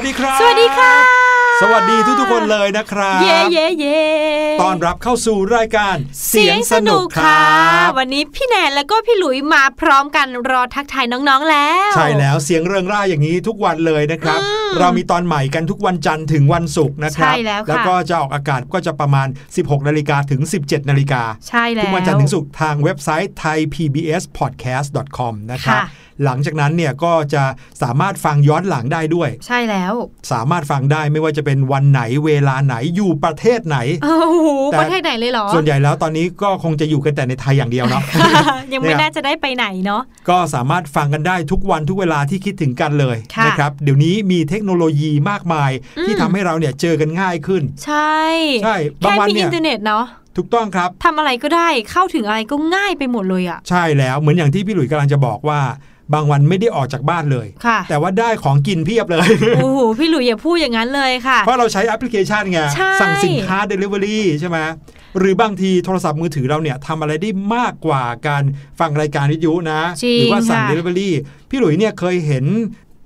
วัสดีครับ สวัสดีค่ะ สวัสดีทุกๆคนเลยนะครับ เย่เย่เย่ต้อนรับเข้าสู่รายการค่ะ วันนี้พี่แนนแล้วก็พี่หลุยมาพร้อมกันรอทักทายน้องๆแล้ว ใช่แล้วเสียงเริงร่าอย่างนี้ทุกวันเลยนะครับ เรามีตอนใหม่กันทุกวันจันทร์ถึงวันศุกร์นะครับ ใช่แล้วค่ะแล้วก็จะออกอากาศก็จะประมาณ 16นาฬิกาถึง 17นาฬิกาใช่แล้วทุกวันจันทร์ถึงศุกร์ทางเว็บไซต์ thaipbspodcast.com นะครับค่ะ หลังจากนั้นเนี่ยก็จะสามารถฟังย้อนหลังได้ด้วย ใช่แล้ว สามารถฟังได้ไม่ว่าจะเป็นวันไหนเวลาไหนอยู่ประเทศไหนโอ้โหแต่ประเทศไหนเลยเหรอ ส่วนใหญ่แล้วตอนนี้ก็คงจะอยู่กันแต่ในไทยอย่างเดียวเนาะยังไม่น่าจะได้ไปไหนเนาะก็สามารถฟังกันได้ทุกวันทุกเวลาที่คิดถึงกันเลยค่ะนะครับเดี๋ยวนี้มีเทคโนโลยีมากมายอืมที่ทำให้เราเนี่ยเจอกันง่ายขึ้น ใช่ใช่บางแค่วันมีเนี่อิยนเทอร์เน็ตเนาะถูกต้องครับทำอะไรก็ได้เข้าถึงอะไรก็ง่ายไปหมดเลยอะ ใช่แล้วเหมือนอย่างที่พี่หลุยส์กำลังจะบอกว่า บางวันไม่ได้ออกจากบ้านเลยค่ะแต่ว่าได้ของกินเพียบเลย โอ้โห พี่หลุยอย่าพูดอย่างนั้นเลยค่ะ เพราะเราใช้แอปพลิเคชันไงใช่สั่งสินค้า Delivery ใช่ไหมหรือบางทีโทรศัพท์มือถือเราเนี่ยทำอะไรได้มากกว่าการฟังรายการวิทยุนะจริงหรืว่าสั่งค่ะ Delivery พี่หลุยเนี่ยเคยเห็น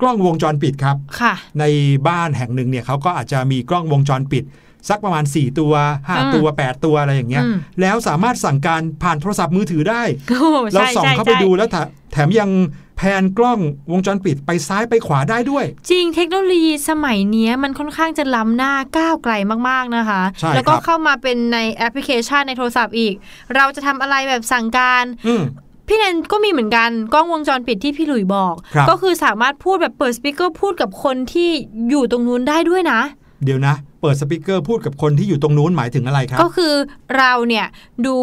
กล้องวงจรปิดครับค่ะในบ้านแห่งหนึ่งเนี่ยเขาก็อาจจะมีกล้องวงจรปิดสักประมาณ 4 ตัวอืม5ตัว 8 ตัวอะไรอย่างเงี้ยอืมแล้วสามารถสั่งการผ่านโทรศัพท์มือถือได้โอ้โหเราใช่ส่องใช่เข้าไปใช่ดูแล้วแถแถมยังแพนกล้องวงจรปิดไปซ้ายไปขวาได้ด้วย จริงเทคโนโลยีสมัยเนี้ยมันค่อนข้างจะล้ำหน้าก้าวไกลมากๆนะคะใช่แล้วก็ครับเข้ามาเป็นในแอปพลิเคชันในโทรศัพท์อีก เราจะทำอะไรแบบสั่งการอืมพี่แนนก็มีเหมือนกันกล้องวงจรปิดที่พี่หลุยบอกครับก็คือสามารถพูดแบบเปิดสปีกเกอร์พูดกับคนที่อยู่ตรงนู้นได้ด้วยนะ เดี๋ยวนะ เปิดสปีกเกอร์พูดกับคนที่อยู่ตรงนู้นหมายถึงอะไรครับ ก็คือเราเนี่ยดู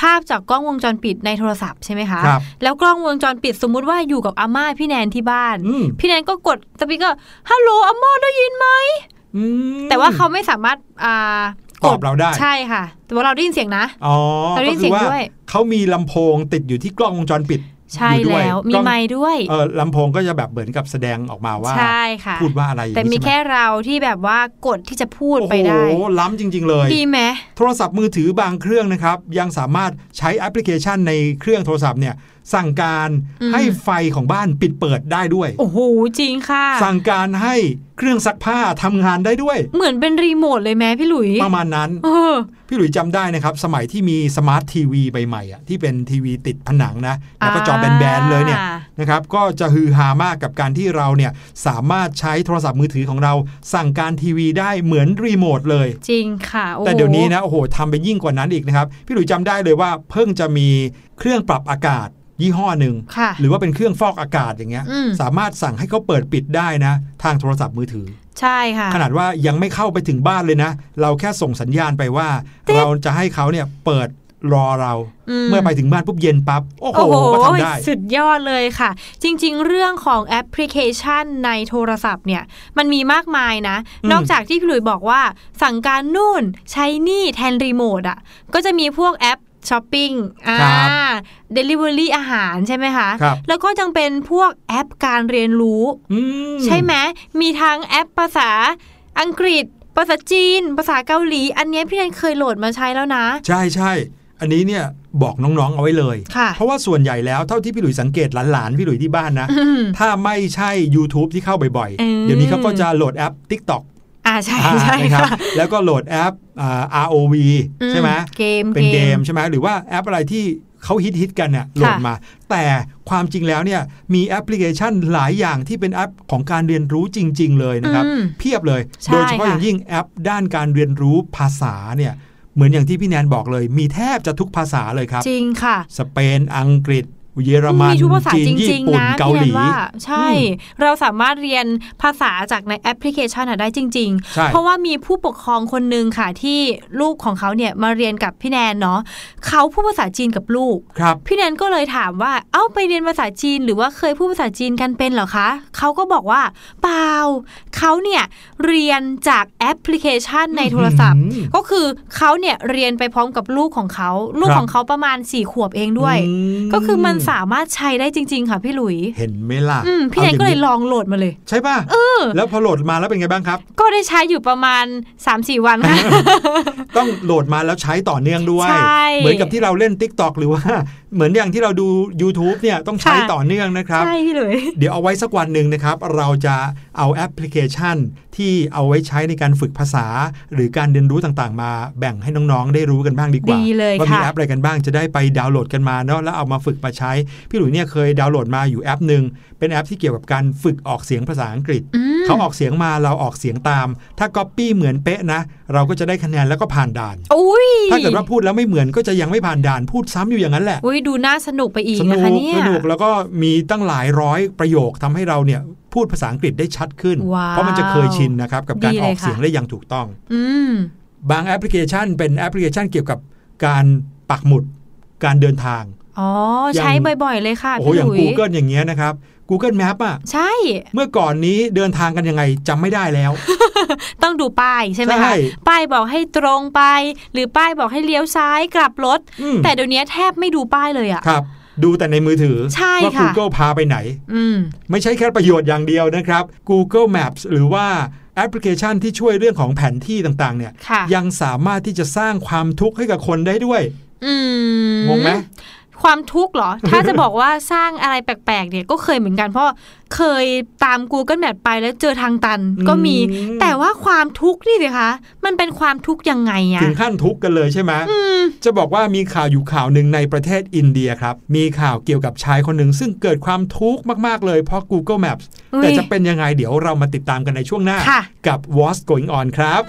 ภาพจากกล้องวงจรปิดในโทรศัพท์ใช่ไหมคะครับแล้วกล้องวงจรปิดสมมุติว่าอยู่กับอาม่าพี่แนนที่บ้าน อืม พี่แนนก็กดสปีกเกอร์ฮัลโหลอาม่าได้ยินไหม อืม แต่ว่าเขาไม่สามารถอ่าตอบเราได้ ใช่ค่ะ แต่ว่าเราได้ยินเสียงนะ อ๋อเราได้ก็ยินคืเสียงว่าด้วยเขามีลำโพงติดอยู่ที่กล้องวงจรปิด ใช่อยู่ด้วยแล้ว มีกล้องไม้ด้วยเออลำโพงก็จะแบบเหมือนกับแสดงออกมาว่า ใช่ค่ะ พูดว่าอะไร แต่มีใช่ไหแค่เราที่แบบว่ากดที่จะพูดไปได้ โอ้โห ล้ำจริง ๆ เลย ดีไหมโทรศัพท์มือถือบางเครื่องนะครับ ยังสามารถใช้แอปพลิเคชันในเครื่องโทรศัพท์เนี่ย สั่งการอืมให้ไฟของบ้านปิดเปิดได้ด้วย โอ้โห จริงค่ะ สั่งการให้เครื่องซักผ้าทำงานได้ด้วย เหมือนเป็นรีโมทเลยไหมพี่หลุย ประมาณนั้นเออพี่หลุยจำได้นะครับ สมัยที่มีสมาร์ททีวีใหม่ๆอะที่เป็นทีวีติดผนังนะแล้วก็จอแบนๆเลยเนี่ยอ่านะครับก็จะฮือฮามากกับการที่เราเนี่ยสามารถใช้โทรศัพท์มือถือของเรา สั่งการทีวีได้เหมือนรีโมทเลย จริงค่ะโอ้โหแต่เดี๋ยวนี้นะโอ้โหทำไปยิ่งกว่านั้นอีกนะครับ พี่หลุยจำได้เลยว่าเพิ่งจะมีเครื่องปรับอากาศยี่ห้อหนึ่งค่ะหรือว่าเป็นเครื่องฟอกอากาศอย่างเงี้ยอืมสามารถสั่งให้เขาเปิดปิดได้นะ ทางโทรศัพท์มือถือ ใช่ค่ะ ขนาดว่ายังไม่เข้าไปถึงบ้านเลยนะ เราแค่ส่งสัญญาณไปว่าติ๊ดเราจะให้เขาเนี่ยเปิด รอเรา เมื่อไปถึงบ้านปุ๊บเย็นปั๊บโอ้โหโอ้โหก็ทำได้ สุดยอดเลยค่ะ จริง ๆ เรื่องของแอปพลิเคชันในโทรศัพท์เนี่ย มันมีมากมายนะอืมนอกจากที่พี่หลุยบอกว่า สั่งการนู่นใช้นี่แทนรีโมทอะ ก็จะมีพวกแอปช้อปปิ้ง อ่าครับเดลิเวอรี่อาหารใช่ไหมคะครับแล้วก็ยังเป็นพวกแอปการเรียนรู้อืมใช่ไหม มีทั้งแอปภาษาอังกฤษ ภาษาจีน ภาษาเกาหลี อันเนี้ยพี่แนนเคยโหลดมาใช้แล้วนะ ใช่ใช่ อันนี้เนี่ยบอกน้องๆเอาไว้เลยค่ะเพราะว่าส่วนใหญ่แล้วเท่าที่พี่หลุยสังเกตหลานๆพี่หลุยที่บ้านนะอืมถ้าไม่ใช่ YouTube ที่เข้าบ่อยอืมๆเดี๋ยวนี้เขาก็จะโหลดแอป TikTok อ่าใช่อ่าใช่นะครับค่ะแล้วก็โหลดแอปอ่า ROV ใช่ไหมเกมเป็นเกมใช่ไหมหรือว่าแอปอะไรที่เขาฮิตฮิตๆกันเนี่ยโหลดมา แต่ความจริงแล้วเนี่ยมีแอปพลิเคชันหลายอย่างที่เป็นแอปของการเรียนรู้จริง ๆ เลยนะครับอืมเพียบเลยใช่โดยเฉพาะค่ะอย่างยิ่งแอปด้านการเรียนรู้ภาษาเนี่ย เหมือนอย่างที่พี่แนนบอกเลย มีแทบจะทุกภาษาเลยครับ จริงค่ะ สเปน อังกฤษ เยอรมันมีทุกภาษาจีนจญี่ริงปุ่นๆนะเกาหลีพี่แนนว่าใช่อืเราสามารถเรียนภาษาจากในแอปพลิเคชันอะได้จริงใช่ๆเพราะว่ามีผู้ปกครองคนหนึ่งค่ะที่ลูกของเขาเนี่ยมาเรียนกับพี่แนนเนาะเขาพูดภาษาจีนกับลูกครับพี่แนนก็เลยถามว่า เอ้าไปเรียนภาษาจีนหรือว่าเคยพูดภาษาจีนกันเป็นเหรอคะเขาก็บอกว่าเปล่าเขาเนี่ยเรียนจากแอปพลิเคชันในโทรศัพท์อื้อหือก็คือเขาเนี่ยเรียนไปพร้อมกับลูกของเขา ลูกครับของเขาประมาณสี่ขวบเองด้วยอืมก็คือมันสามารถใช้ได้จริง ๆ ค่ะพี่หลุย เห็นไหมล่ะอืมพี่แนนก็เลยอาลองโหลดมาเลย ใช่ป่ะแล้วพอโหลดมาแล้วเป็นไงบ้างครับ ก็ได้ใช้อยู่ประมาณ 3-4 วันค่ะต้องโหลดมาแล้วใช้ต่อเนื่องด้วยใช่เหมือนกับที่เราเล่น Tik t o อกหรือว่าเหมือนอย่างที่เราดู YouTube เนี่ยต้องใช้ค่ะต่อเนื่องนะครับ ใช่พี่หลุยเดี๋ยวเอาไว้สักวันหนึ่งนะครับ เราจะเอาแอปพลิเคชัน ที่เอาไว้ใช้ในการฝึกภาษา หรือการเรียนรู้ต่างๆ มาแบ่งให้น้องๆ ได้รู้กันบ้างดีกว่าดีเลยว่ามีค่ะแอปอะไรกันบ้างจะได้ไปดาวน์โหลดกันมาเนาะแล้วเอามาฝึกมาใช้ พี่หลุยเนี่ยเคยดาวน์โหลดมาอยู่แอปหนึ่งเป็นแอปที่เกี่ยวกับการฝึกออกเสียงภาษาอังกฤษอืมเขาออกเสียงมาเราออกเสียงตาม ถ้าก๊อปปี้เหมือนเป๊ะนะ เราก็จะได้คะแนนแล้วก็ผ่านด่านอุ้ยถ้าเกิดว่าพูดแล้วไม่เหมือนก็จะยังไม่ผ่านด่านพูดซ้ำอยู่อย่างนั้นแหละอุ้ยดูน่าสนุกไปอีกสนุนะกคะเนี่ยสนุกแล้วก็มีตั้งหลายร้อยประโยคทำให้เราเนี่ยพูดภาษาอังกฤษได้ชัดขึ้นว้าวเพราะมันจะเคยชินนะครับกับการดีเลยออกเสียงค่ะได้อย่างถูกต้องอืมบางแอปพลิเคชันเป็นแอปพลิเคชันเกี่ยวกับการปักหมุดการเดินทาง อ๋ออย่างใช้บ่อย ๆ เลยค่ะโอ้โหพี่อย่างหลุย Google อย่างเงี้ยนะครับ Google Map อะใช่ เมื่อก่อนนี้เดินทางกันยังไงจำไม่ได้แล้ว ต้องดูป้ายใช่ไหมใช่คะป้ายบอกให้ตรงไป หรือป้ายบอกให้เลี้ยวซ้ายกลับรถอืมแต่เดี๋ยวนี้แทบไม่ดูป้ายเลยอะครับดูแต่ในมือถือใช่ว่าค่ะ Google พาไปไหนอืมไม่ใช่แค่ประโยชน์อย่างเดียวนะครับ Google Maps หรือว่าแอปพลิเคชันที่ช่วยเรื่องของแผนที่ต่างๆ เนี่ยค่ะยังสามารถที่จะสร้างความทุกข์ให้กับคนได้ด้วยอืมงงไหม ความทุกข์เหรอ ถ้าจะบอกว่าสร้างอะไรแปลกๆ เนี่ยก็เคยเหมือนกันเพราะเคยตาม Google Map ไปแล้วเจอทางตันก็มีอืมแต่ว่าความทุกข์นี่สิคะ มันเป็นความทุกข์ยังไงอะถึงขั้นทุกข์กันเลยใช่ไหมอืมจะบอกว่ามีข่าวอยู่ข่าวหนึ่งในประเทศอินเดียครับ มีข่าวเกี่ยวกับชายคนหนึ่งซึ่งเกิดความทุกข์มากๆเลยเพราะ Google Maps อุ๊ยแต่จะเป็นยังไงเดี๋ยวเรามาติดตามกันในช่วงหน้าค่ะกับ What's Going On ครับ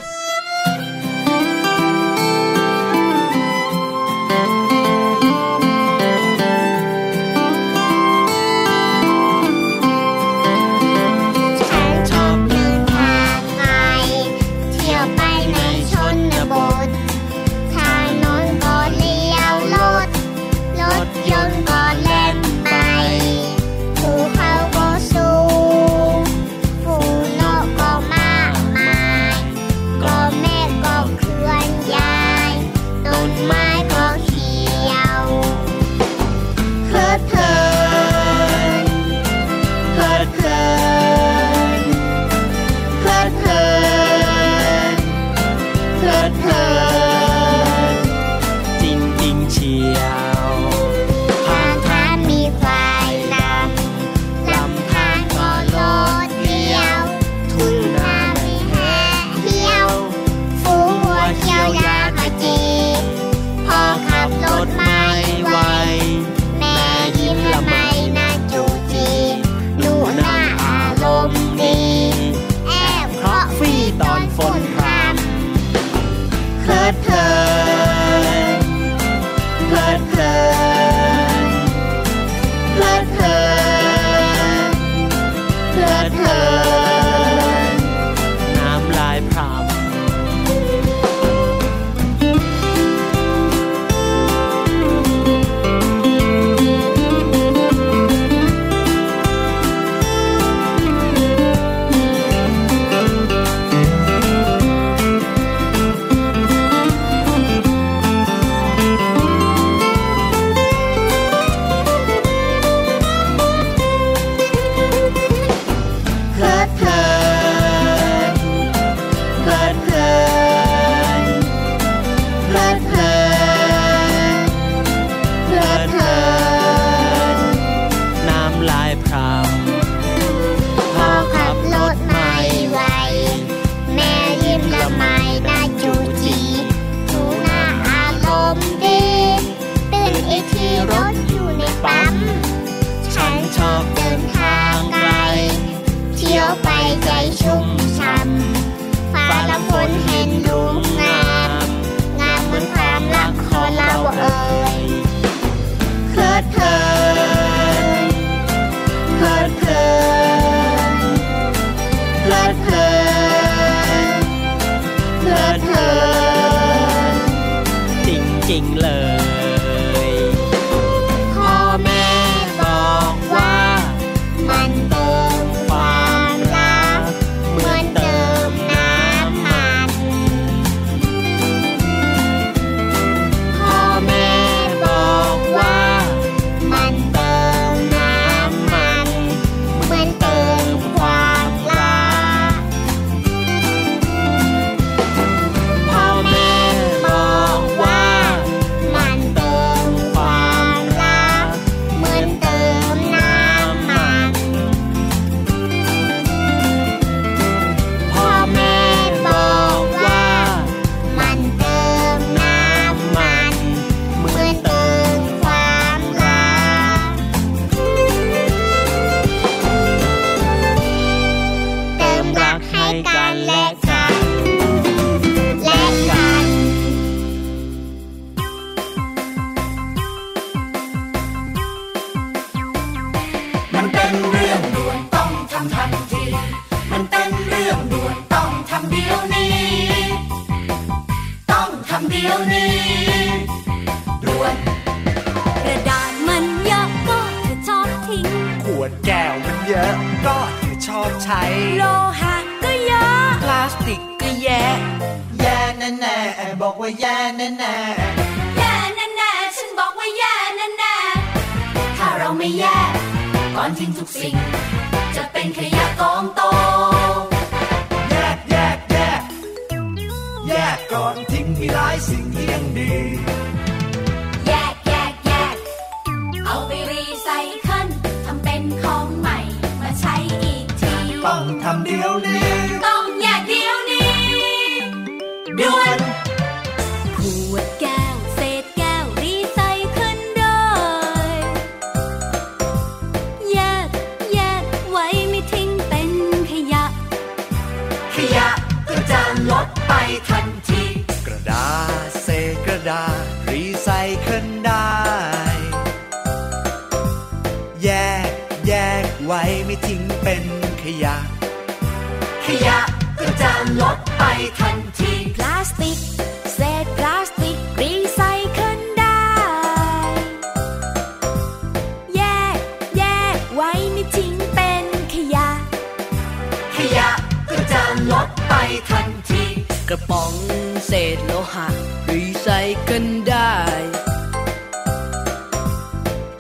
เศษโลหะรีไซเคิลได้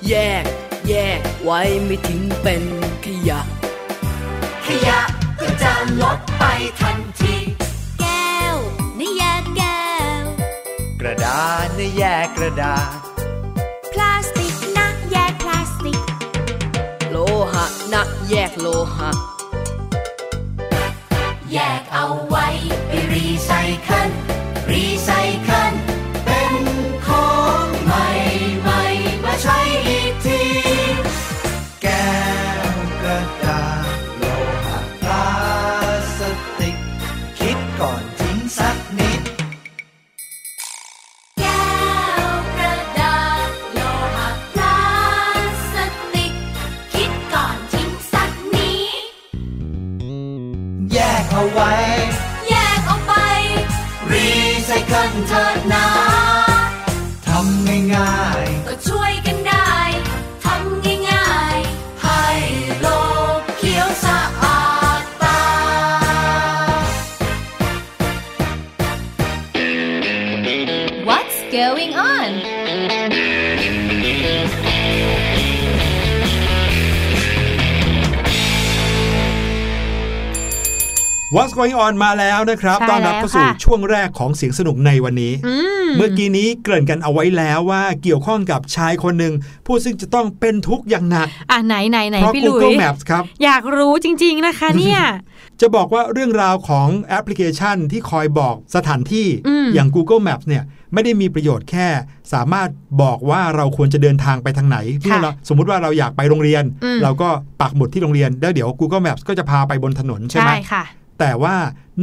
แยกแยกไว้ไม่ทิ้งเป็นขยะ ขยะก็จะลดไปทันที แก้วนี่แยกแก้ว กระดาษนะแยกกระดาษ What's going on มาแล้วนะครับใช่ต้อนรับเข้าสู่แล้วค่ะช่วงแรกของเสียงสนุกในวันนี้อืมเมื่อกี้นี้เกริ่นกันเอาไว้แล้วว่าเกี่ยวข้องกับชายคนหนึ่งผู้ซึ่งจะต้องเป็นทุกข์อย่างหนัก อะไหนไหนไหนเพราะพี่หลุ Google ย Maps ครับ อยากรู้จริง ๆ นะคะเนี่ยจะบอกว่าเรื่องราวของแอปพลิเคชันที่คอยบอกสถานที่อืมอย่าง Google Maps เนี่ยไม่ได้มีประโยชน์แค่ สามารถบอกว่าเราควรจะเดินทางไปทางไหนเมื่อเราสมมุติว่าเราอยากไปโรงเรียนอืมเราก็ปักหมุดที่โรงเรียนแล้วเดี๋ยว Google Maps ก็จะพาไปบนถนนใช่ไหมใช่ค่ะ แต่ว่า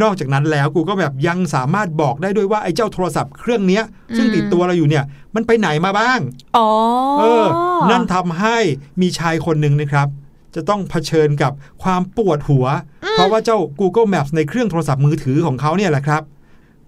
นอกจากนั้นแล้ว Google Maps ยังสามารถบอกได้ด้วยว่าไอ้เจ้าโทรศัพท์เครื่องเนี้ย ซึ่งอืมติดตัวเราอยู่เนี่ย มันไปไหนมาบ้าง อ๋อ เออ นั่นทำให้มีชายคนหนึ่งนะครับ จะต้องเผชิญกับความปวดหัว เพราะว่าเจ้า Google Maps ในเครื่องโทรศัพท์มือถือของเขาเนี่ยแหละครับ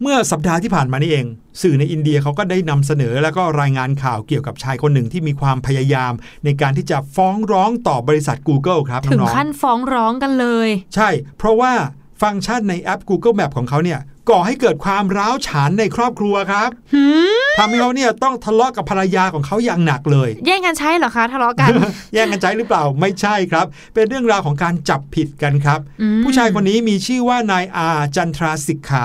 เมื่อสัปดาห์ที่ผ่านมานี่เอง สื่อในอินเดียเขาก็ได้นำเสนอแล้วก็รายงานข่าวเกี่ยวกับชายคนหนึ่งที่มีความพยายาม ในการที่จะฟ้องร้องต่อบริษัท Google ครับถึงน้องๆขั้นฟ้องร้องกันเลย ใช่ เพราะว่า ฟังก์ชันในแอป Google Map ของเขาเนี่ย ก่อให้เกิดความร้าวฉานในครอบครัวครับทำให้เขาเนี่ยต้องทะเลาะกับภรรยาของเขาอย่างหนักเลย แย่งกันใช้เหรอคะทะเลาะกัน แย่งกันใจหรือเปล่าไม่ใช่ครับ เป็นเรื่องราวของการจับผิดกันครับอืมผู้ชายคนนี้มีชื่อว่านายอาจันทราสิกขา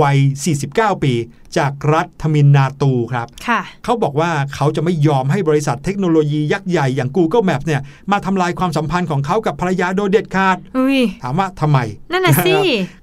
วัย 49 ปี จากรัฐทมินนาตูครับค่ะเขาบอกว่าเขาจะไม่ยอมให้บริษัทเทคโนโลยียักษ์ใหญ่อย่าง Google Maps เนี่ยมาทำลายความสัมพันธ์ของเขากับภรรยาโดยเด็ดขาดอุ้ยถามว่าทำไมนั่นน่ะสิ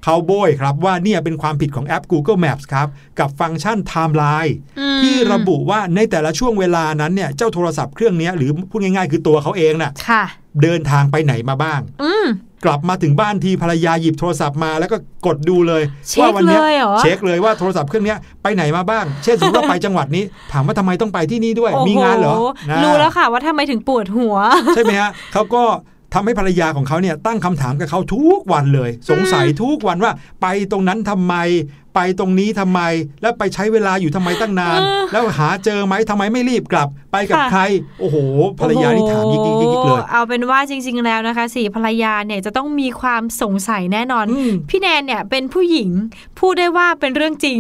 เขาโบยครับว่าเนี่ยเป็นความผิดของแอป Google Maps ครับ กับฟังก์ชัน Time Line อืมที่ระบุว่าในแต่ละช่วงเวลานั้นเนี่ยเจ้าโทรศัพท์เครื่องเนี้ยหรือพูดง่ายๆ คือตัวเขาเองน่ะค่ะเดินทางไปไหนมาบ้างอืมกลับมาถึงบ้านทีภรรยาหยิบโทรศัพท์มาแล้วก็กดดูเลยเช็คว่าวัเนี้เลยเหรอเช็คเลยว่าโทรศัพท์เครื่องเนี้ยไปไหนมาบ้าง เช่นสมมติว่าไปจังหวัดนี้ ถามว่าทำไมต้องไปที่นี่ด้วยโอ้โหมีงานเหรอนะรู้แล้วค่ะว่าทำไมถึงปวดหัว ใช่ไหมฮะเขาก็ ทำให้ภรรยาของเขาเนี่ยตั้งคำถามกับเขาทุกวันเลย สงสัยทุกวันว่า ไปตรงนั้นทำไม ไปตรงนี้ทำไม แล้วไปใช้เวลาอยู่ทำไมตั้งนานเออแล้วหาเจอไหมทำไมไม่รีบกลับ ไปกับค่ะใคร โอ้โห ภรรยานี่ถามยิกยิกยิกยิกเลยโอ้โหเอาเป็นว่าจริง ๆ แล้วนะคะสี่ภรรยาเนี่ยจะต้องมีความสงสัยแน่นอนอืมพี่แนนเนี่ยเป็นผู้หญิงพูดได้ว่าเป็นเรื่องจริง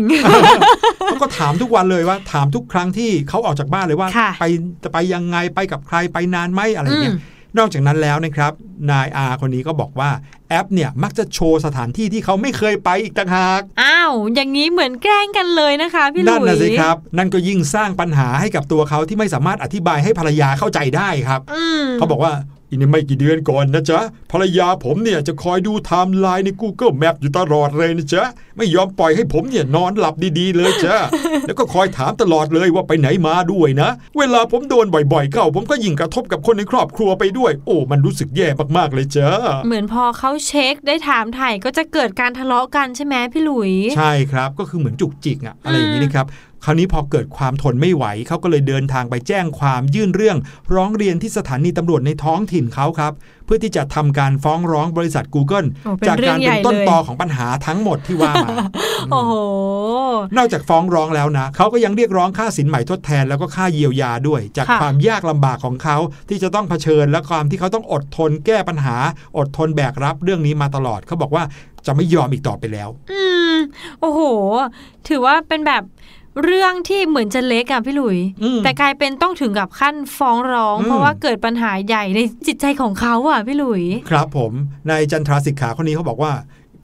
เขาก็ถามทุกวันเลยว่า ถามทุกครั้งที่เขาออกจากบ้านเลยว่าค่ะไปจะไปยังไงไปกับใครไปนานไหมอะไรเงี้ยอืม นอกจากนั้นแล้วนะครับนายอาคนนี้ก็บอกว่าแอปเนี่ยมักจะโชว์สถานที่ที่เขาไม่เคยไปอีกต่างหาก อ้าว อย่างนี้เหมือนแกล้งกันเลยนะคะพี่หลุนั่นนะยสิครับ นั่นก็ยิ่งสร้างปัญหาให้กับตัวเขาที่ไม่สามารถอธิบายให้ภรรยาเข้าใจได้ครับอืมเขาบอกว่า อีกไม่กี่เดือนก่อนนะจ๊ะภรรยาผมเนี่ยจะคอยดูไทม์ไลน์ใน Google Map อยู่ตลอดเลยนะจ๊ะไม่ยอมปล่อยให้ผมเนี่ยนอนหลับดีๆ เลยจ๊ะแล้วก็คอยถามตลอดเลยว่าไปไหนมาด้วยนะ เวลาผมโดนบ่อยๆ เข้า ผมก็ยิ่งกระทบกับคนในครอบครัวไปด้วย โอ้ มันรู้สึกแย่มากๆเลยจ๊ะเหมือนพอเขาเช็คได้ถามถ่ายก็จะเกิดการทะเลาะกันใช่ไหมพี่หลุย ใช่ครับก็คือเหมือนจุกจิกอะอะไรอย่างนี้นะครับ คราวนี้พอเกิดความทนไม่ไหวเขาก็เลยเดินทางไปแจ้งความยื่นเรื่องร้องเรียนที่สถานีตำรวจในท้องถิ่นเขาครับ เพื่อที่จะทำการฟ้องร้องบริษัท Google โอ้เป็นจากการเรื่องใหญ่เป็นต้นเลยตอของปัญหาทั้งหมดที่ว่ามาโอ้โหนอกจากฟ้องร้องแล้วนะเขาก็ยังเรียกร้องค่าสินใหม่ทดแทนแล้วก็ค่าเยียวยาด้วย จากค่ะความยากลำบากของเขาที่จะต้องเผชิญและความที่เขาต้องอดทนแก้ปัญหา อดทนแบกรับเรื่องนี้มาตลอดเขาบอกว่าจะไม่ยอมอีกต่อไปแล้ว อืม โอ้โห ถือว่าเป็นแบบ เรื่องที่เหมือนจะเล็กอะพี่หลุยอืมแต่กลายเป็นต้องถึงกับขั้นฟ้องร้องอืมเพราะว่าเกิดปัญหาใหญ่ในจิตใจของเขาอะพี่หลุย ครับผมนายจันทราสิกขาคนนี้เขาบอกว่า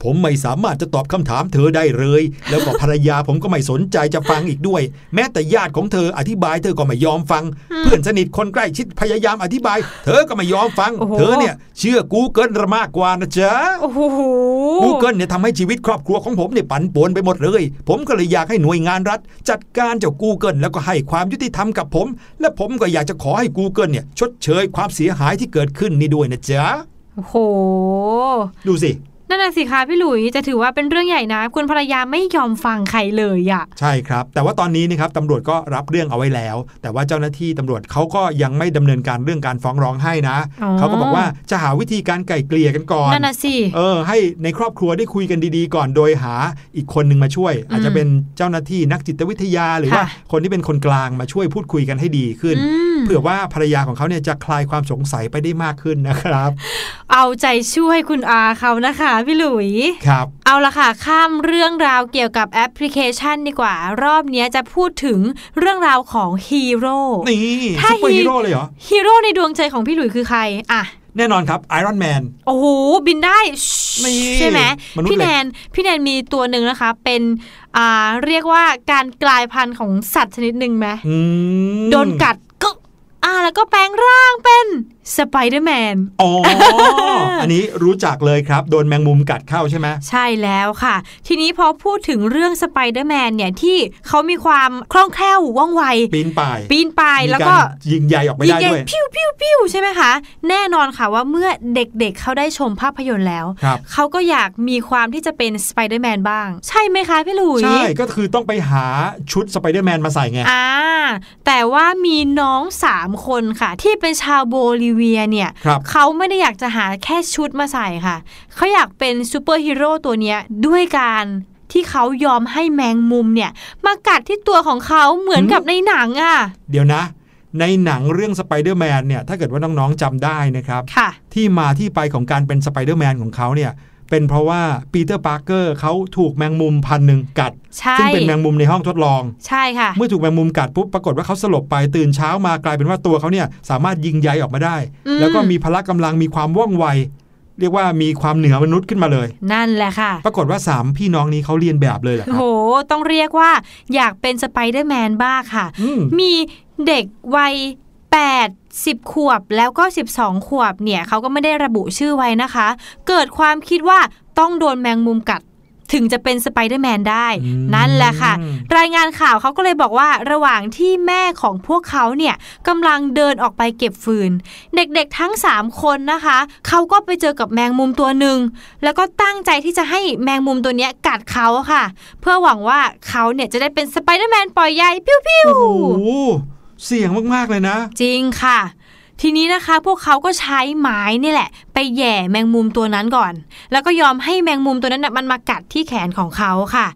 ผมไม่สามารถจะตอบคำถามเธอได้เลย แล้วก็ภรรยาผมก็ไม่สนใจจะฟังอีกด้วย แม้แต่ญาติของเธออธิบายเธอก็ไม่ยอมฟัง เพื่อนสนิทคนใกล้ชิดพยายามอธิบาย เธอก็ไม่ยอมฟังโอ้โหเธอเนี่ยเชื่อกูเกิลมากกว่านะจ๊ะโอ้โห Google เนี่ยทำให้ชีวิตครอบครัวของผมเนี่ยปั่นป่วนไปหมดเลย ผมก็เลยอยากให้หน่วยงานรัฐ จัดการเจ้า Google แล้วก็ให้ความยุติธรรมกับผม และผมก็อยากจะขอให้ Google เนี่ยชดเชยความเสียหายที่เกิดขึ้นนี่ด้วยนะจ๊ะโอ้โห ดูสิ นั่นน่ะสิคะพี่หลุยจะถือว่าเป็นเรื่องใหญ่นะ คุณภรรยาไม่ยอมฟังใครเลยอะใช่ครับ แต่ว่าตอนนี้นะครับตำรวจก็รับเรื่องเอาไว้แล้ว แต่ว่าเจ้าหน้าที่ตำรวจเขาก็ยังไม่ดำเนินการเรื่องการฟ้องร้องให้นะอ๋อเขาก็บอกว่าจะหาวิธีการไกล่เกลี่ยกันก่อนนั่นน่ะสิเออให้ในครอบครัวได้คุยกันดีๆ ก่อนโดยหาอีกคนหนึ่งมาช่วย อาจจะเป็นเจ้าหน้าที่นักจิตวิทยาหรือว่าค่ะคนที่เป็นคนกลางมาช่วยพูดคุยกันให้ดีขึ้นอืมเผื่อว่าภรรยาของเขาเนี่ยจะคลายความสงสัยไปได้มากขึ้นนะครับ เอาใจช่วยคุณอาเขานะคะพี่หลุยครับ เอาละค่ะ ข้ามเรื่องราวเกี่ยวกับแอปพลิเคชันดีกว่า รอบเนี้ยจะพูดถึงเรื่องราวของฮีโร่นี่ถ้าซุปเปอร์ฮีฮีโร่เลยเหรอฮีโร่ในดวงใจของพี่หลุยคือใครอะแน่นอนครับไอรอนแมนโอ้โห บินได้นี่ใช่ไหมมนุษย์พี่เหล็แนกนพี่แนนมีตัวหนึ่งนะคะ เป็นอ่าเรียกว่าการกลายพันธุ์ของสัตว์ชนิดหนึ่งไหมอืมโดนกัดก็อ่าแล้วก็แปลงร่างเป็น สไปเดอร์แมน อ๋อ อันนี้รู้จักเลยครับ โดนแมงมุมกัดเข้าใช่ไหม ใช่แล้วค่ะ ทีนี้พอพูดถึงเรื่องสไปเดอร์แมนเนี่ย ที่เขามีความคล่องแคล่วว่องไว ปีนป่าย ปีนป่ายมีการแล้วก็ยิงใหญ่ออกไปยิงได้ใหญ่ด้วยพิ้วพิ้วพิ้วใช่ไหมคะ แน่นอนค่ะว่าเมื่อเด็กๆเขาได้ชมภาพยนตร์แล้วครับเขาก็อยากมีความที่จะเป็นสไปเดอร์แมนบ้าง ใช่ไหมคะพี่หลุย ใช่ ก็คือต้องไปหาชุดสไปเดอร์แมนมาใส่ไง อ่า แต่ว่ามีน้องสามคนค่ะที่เป็นชาวโบลิเวียเนี่ยครับเขาไม่ได้อยากจะหาแค่ชุดมาใส่ค่ะ เขาอยากเป็นซูเปอร์ฮีโร่ตัวเนี้ยด้วยการที่เขายอมให้แมงมุมเนี่ย มากัดที่ตัวของเขาเหมือนกับในหนังอะ เดี๋ยวนะ ในหนังเรื่องสไปเดอร์แมนเนี่ย ถ้าเกิดว่าน้องๆจำได้นะครับค่ะที่มาที่ไปของการเป็นสไปเดอร์แมนของเขาเนี่ย เป็นเพราะว่าปีเตอร์ปาร์เกอร์เขาถูกแมงมุมพันธุ์หนึ่งกัดใช่ซึ่งเป็นแมงมุมในห้องทดลอง ใช่ค่ะ เมื่อถูกแมงมุมกัดปุ๊บปรากฏว่าเขาสลบไปตื่นเช้ามากลายเป็นว่าตัวเขาเนี่ยสามารถยิงใยออกมาได้อืมแล้วก็มีพละกำลังมีความว่องไว เรียกว่ามีความเหนือมนุษย์ขึ้นมาเลย นั่นแหละค่ะ ปรากฏว่าสามพี่น้องนี้เขาเลียนแบบเลยแหละคโอ้รับโอ้โห ต้องเรียกว่าอยากเป็นสไปเดอร์แมนบ้างค่ะอืมมีเด็กวัย8 10 ขวบแล้วก็ 12 ขวบเนี่ยเขาก็ไม่ได้ระบุชื่อไว้นะคะ เกิดความคิดว่าต้องโดนแมงมุมกัดถึงจะเป็นสไปเดอร์แมนได้อืมนั่นแหละค่ะ รายงานข่าวเขาก็เลยบอกว่าระหว่างที่แม่ของพวกเขาเนี่ยกำลังเดินออกไปเก็บฟืน เด็กๆทั้ง 3 คนนะคะ เขาก็ไปเจอกับแมงมุมตัวหนึ่ง แล้วก็ตั้งใจที่จะให้แมงมุมตัวเนี้ยกัดเขาค่ะ เพื่อหวังว่าเขาเนี่ยจะได้เป็นสไปเดอร์แมนปล่อยใยปิ้วๆโอ้โห เสี่ยงมากๆเลยนะ จริงค่ะทีนี้นะคะพวกเขาก็ใช้ไม้นี่แหละ ไปแย่แมงมุมตัวนั้นก่อน แล้วก็ยอมให้แมงมุมตัวนั้นน่ะมันมากัดที่แขนของเขาค่ะ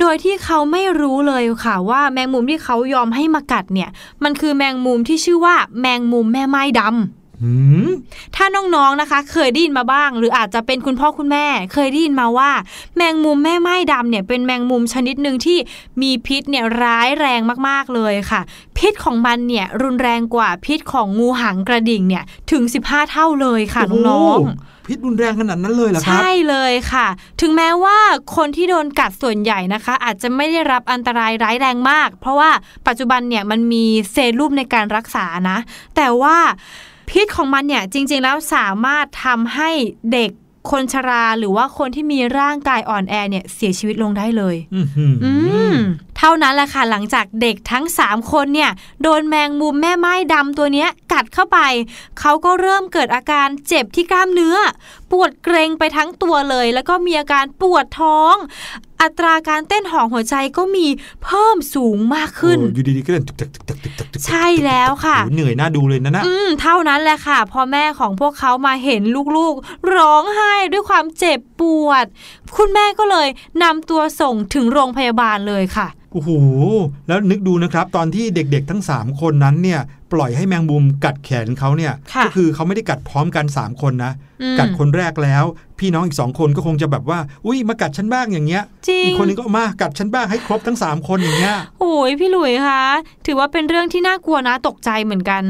โดยที่เขาไม่รู้เลยค่ะ ว่าแมงมุมที่เขายอมให้มากัดเนี่ย มันคือแมงมุมที่ชื่อว่าแมงมุมแม่ไม้ดำ ถ้าน้องๆนะคะ เคยได้ยินมาบ้าง หรืออาจจะเป็นคุณพ่อคุณแม่ เคยได้ยินมาว่า แมงมุมแม่ไม้ดำเนี่ยเป็นแมงมุมชนิดหนึ่งที่มีพิษเนี่ยร้ายแรงมากๆเลยค่ะ พิษของมันเนี่ยรุนแรงกว่าพิษของงูหางกระดิ่งเนี่ยถึง 15 เท่าเลยค่ะโอ้โหน้องๆพิษรุนแรงขนาดนั้นเลยเหรอครับใช่เลยค่ะ ถึงแม้ว่าคนที่โดนกัดส่วนใหญ่นะคะ อาจจะไม่ได้รับอันตรายร้ายแรงมาก เพราะว่าปัจจุบันเนี่ยมันมีเซรุ่มในการรักษานะ แต่ว่า พิษของมันเนี่ยจริง ๆ แล้วสามารถทำให้เด็กคนชราหรือว่าคนที่มีร่างกายอ่อนแอเนี่ยเสียชีวิตลงได้เลยอื้อหืออืมเท่านั้นแหละค่ะหลังจากเด็กทั้ง 3 คนเนี่ยโดนแมงมุมแม่ไม้ดำตัวเนี้ยกัดเข้าไป เขาก็เริ่มเกิดอาการเจ็บที่กล้ามเนื้อ ปวดเกรงไปทั้งตัวเลย แล้วก็มีอาการปวดท้อง อัตราการเต้นของหัวใจก็มีเพิ่มสูงมากขึ้นโอ้อยู่ดีๆก็เล่นตึกตึกตึกตึกตึกตึกตึก ใช่แล้วค่ะโอ้เหนื่อยน่าดูเลยนะนะอืมเท่านั้นแหละค่ะพอแม่ของพวกเขามาเห็นลูกๆ ร้องไห้ด้วยความเจ็บปวด คุณแม่ก็เลยนำตัวส่งถึงโรงพยาบาลเลยค่ะโอ้โหแล้วนึกดูนะครับ ตอนที่เด็กๆทั้ง 3 คนนั้นเนี่ย ปล่อยให้แมงมุมกัดแขนเขาเนี่ยค่ะก็คือเขาไม่ได้กัดพร้อมกัน 3 คนนะอืม กัดคนแรกแล้ว พี่น้องอีกสองคนก็คงจะแบบว่า อุ้ยมากัดฉันบ้างอย่างเงี้ยจริงอีกคนนึงก็มากัดฉันบ้างให้ครบทั้ง 3 คนอย่างเงี้ยโอ้ยพี่หลุยคะถือว่าเป็นเรื่องที่น่ากลัวนะตกใจเหมือนกัน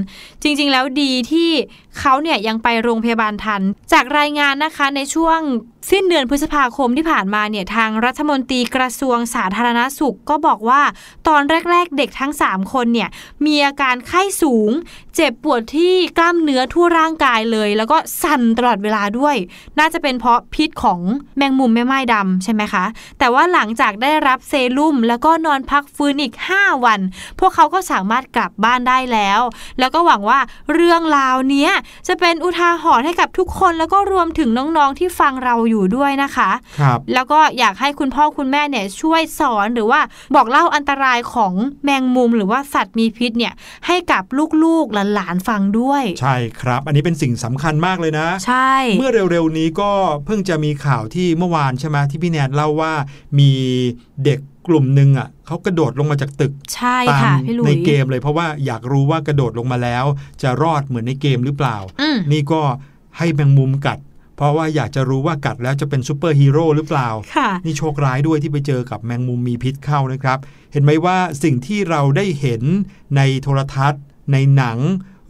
จริง ๆ แล้วดีที่เขาเนี่ยยังไปโรงพยาบาลทัน จากรายงานนะคะในช่วงสิ้นเดือนพฤษภาคมที่ผ่านมาเนี่ยทางรัฐมนตรีกระทรวงสาธารณสุขก็บอกว่า ตอนแรก ๆ เด็กทั้ง 3 คนเนี่ยมีอาการไข้สูง เจ็บปวดที่กล้ามเนื้อทั่วร่างกายเลย แล้วก็สั่นตลอดเวลาด้วย น่าจะเป็นเพราะพิษของแมงมุมแม่ไม้ดำใช่ไหมคะ แต่ว่าหลังจากได้รับเซรุ่ม แล้วก็นอนพักฟื้นอีก 5 วัน พวกเขาก็สามารถกลับบ้านได้แล้ว แล้วก็หวังว่าเรื่องราวเนี้ยจะเป็นอุทาหรณ์ให้กับทุกคนแล้วก็รวมถึงน้องๆที่ฟังเราอยู่ด้วยนะคะครับแล้วก็อยากให้คุณพ่อคุณแม่เนี่ยช่วยสอนหรือว่าบอกเล่าอันตรายของแมงมุม หรือว่าสัตว์มีพิษเนี่ยให้กับลูกๆหลานๆฟังด้วย ใช่ครับ อันนี้เป็นสิ่งสำคัญมากเลยนะ ใช่เมื่อเร็วๆนี้ก็เพิ่งจะมีข่าวที่เมื่อวานใช่ไหมที่พี่แนนเล่าว่ามีเด็กกลุ่มหนึ่งอะเขากระโดดลงมาจากตึกใช่ตามค่ะพี่หลุยในเกมเลยเพราะว่าอยากรู้ว่ากระโดดลงมาแล้ว จะรอดเหมือนในเกมหรือเปล่าอืมนี่ก็ให้แมงมุมกัด เพราะว่าอยากจะรู้ว่ากัดแล้วจะเป็นซูเปอร์ฮีโร่หรือเปล่าค่ะนี่โชคร้ายด้วยที่ไปเจอกับแมงมุมมีพิษเข้านะครับ เห็นไหมว่าสิ่งที่เราได้เห็นในโทรทัศน์ ในหนัง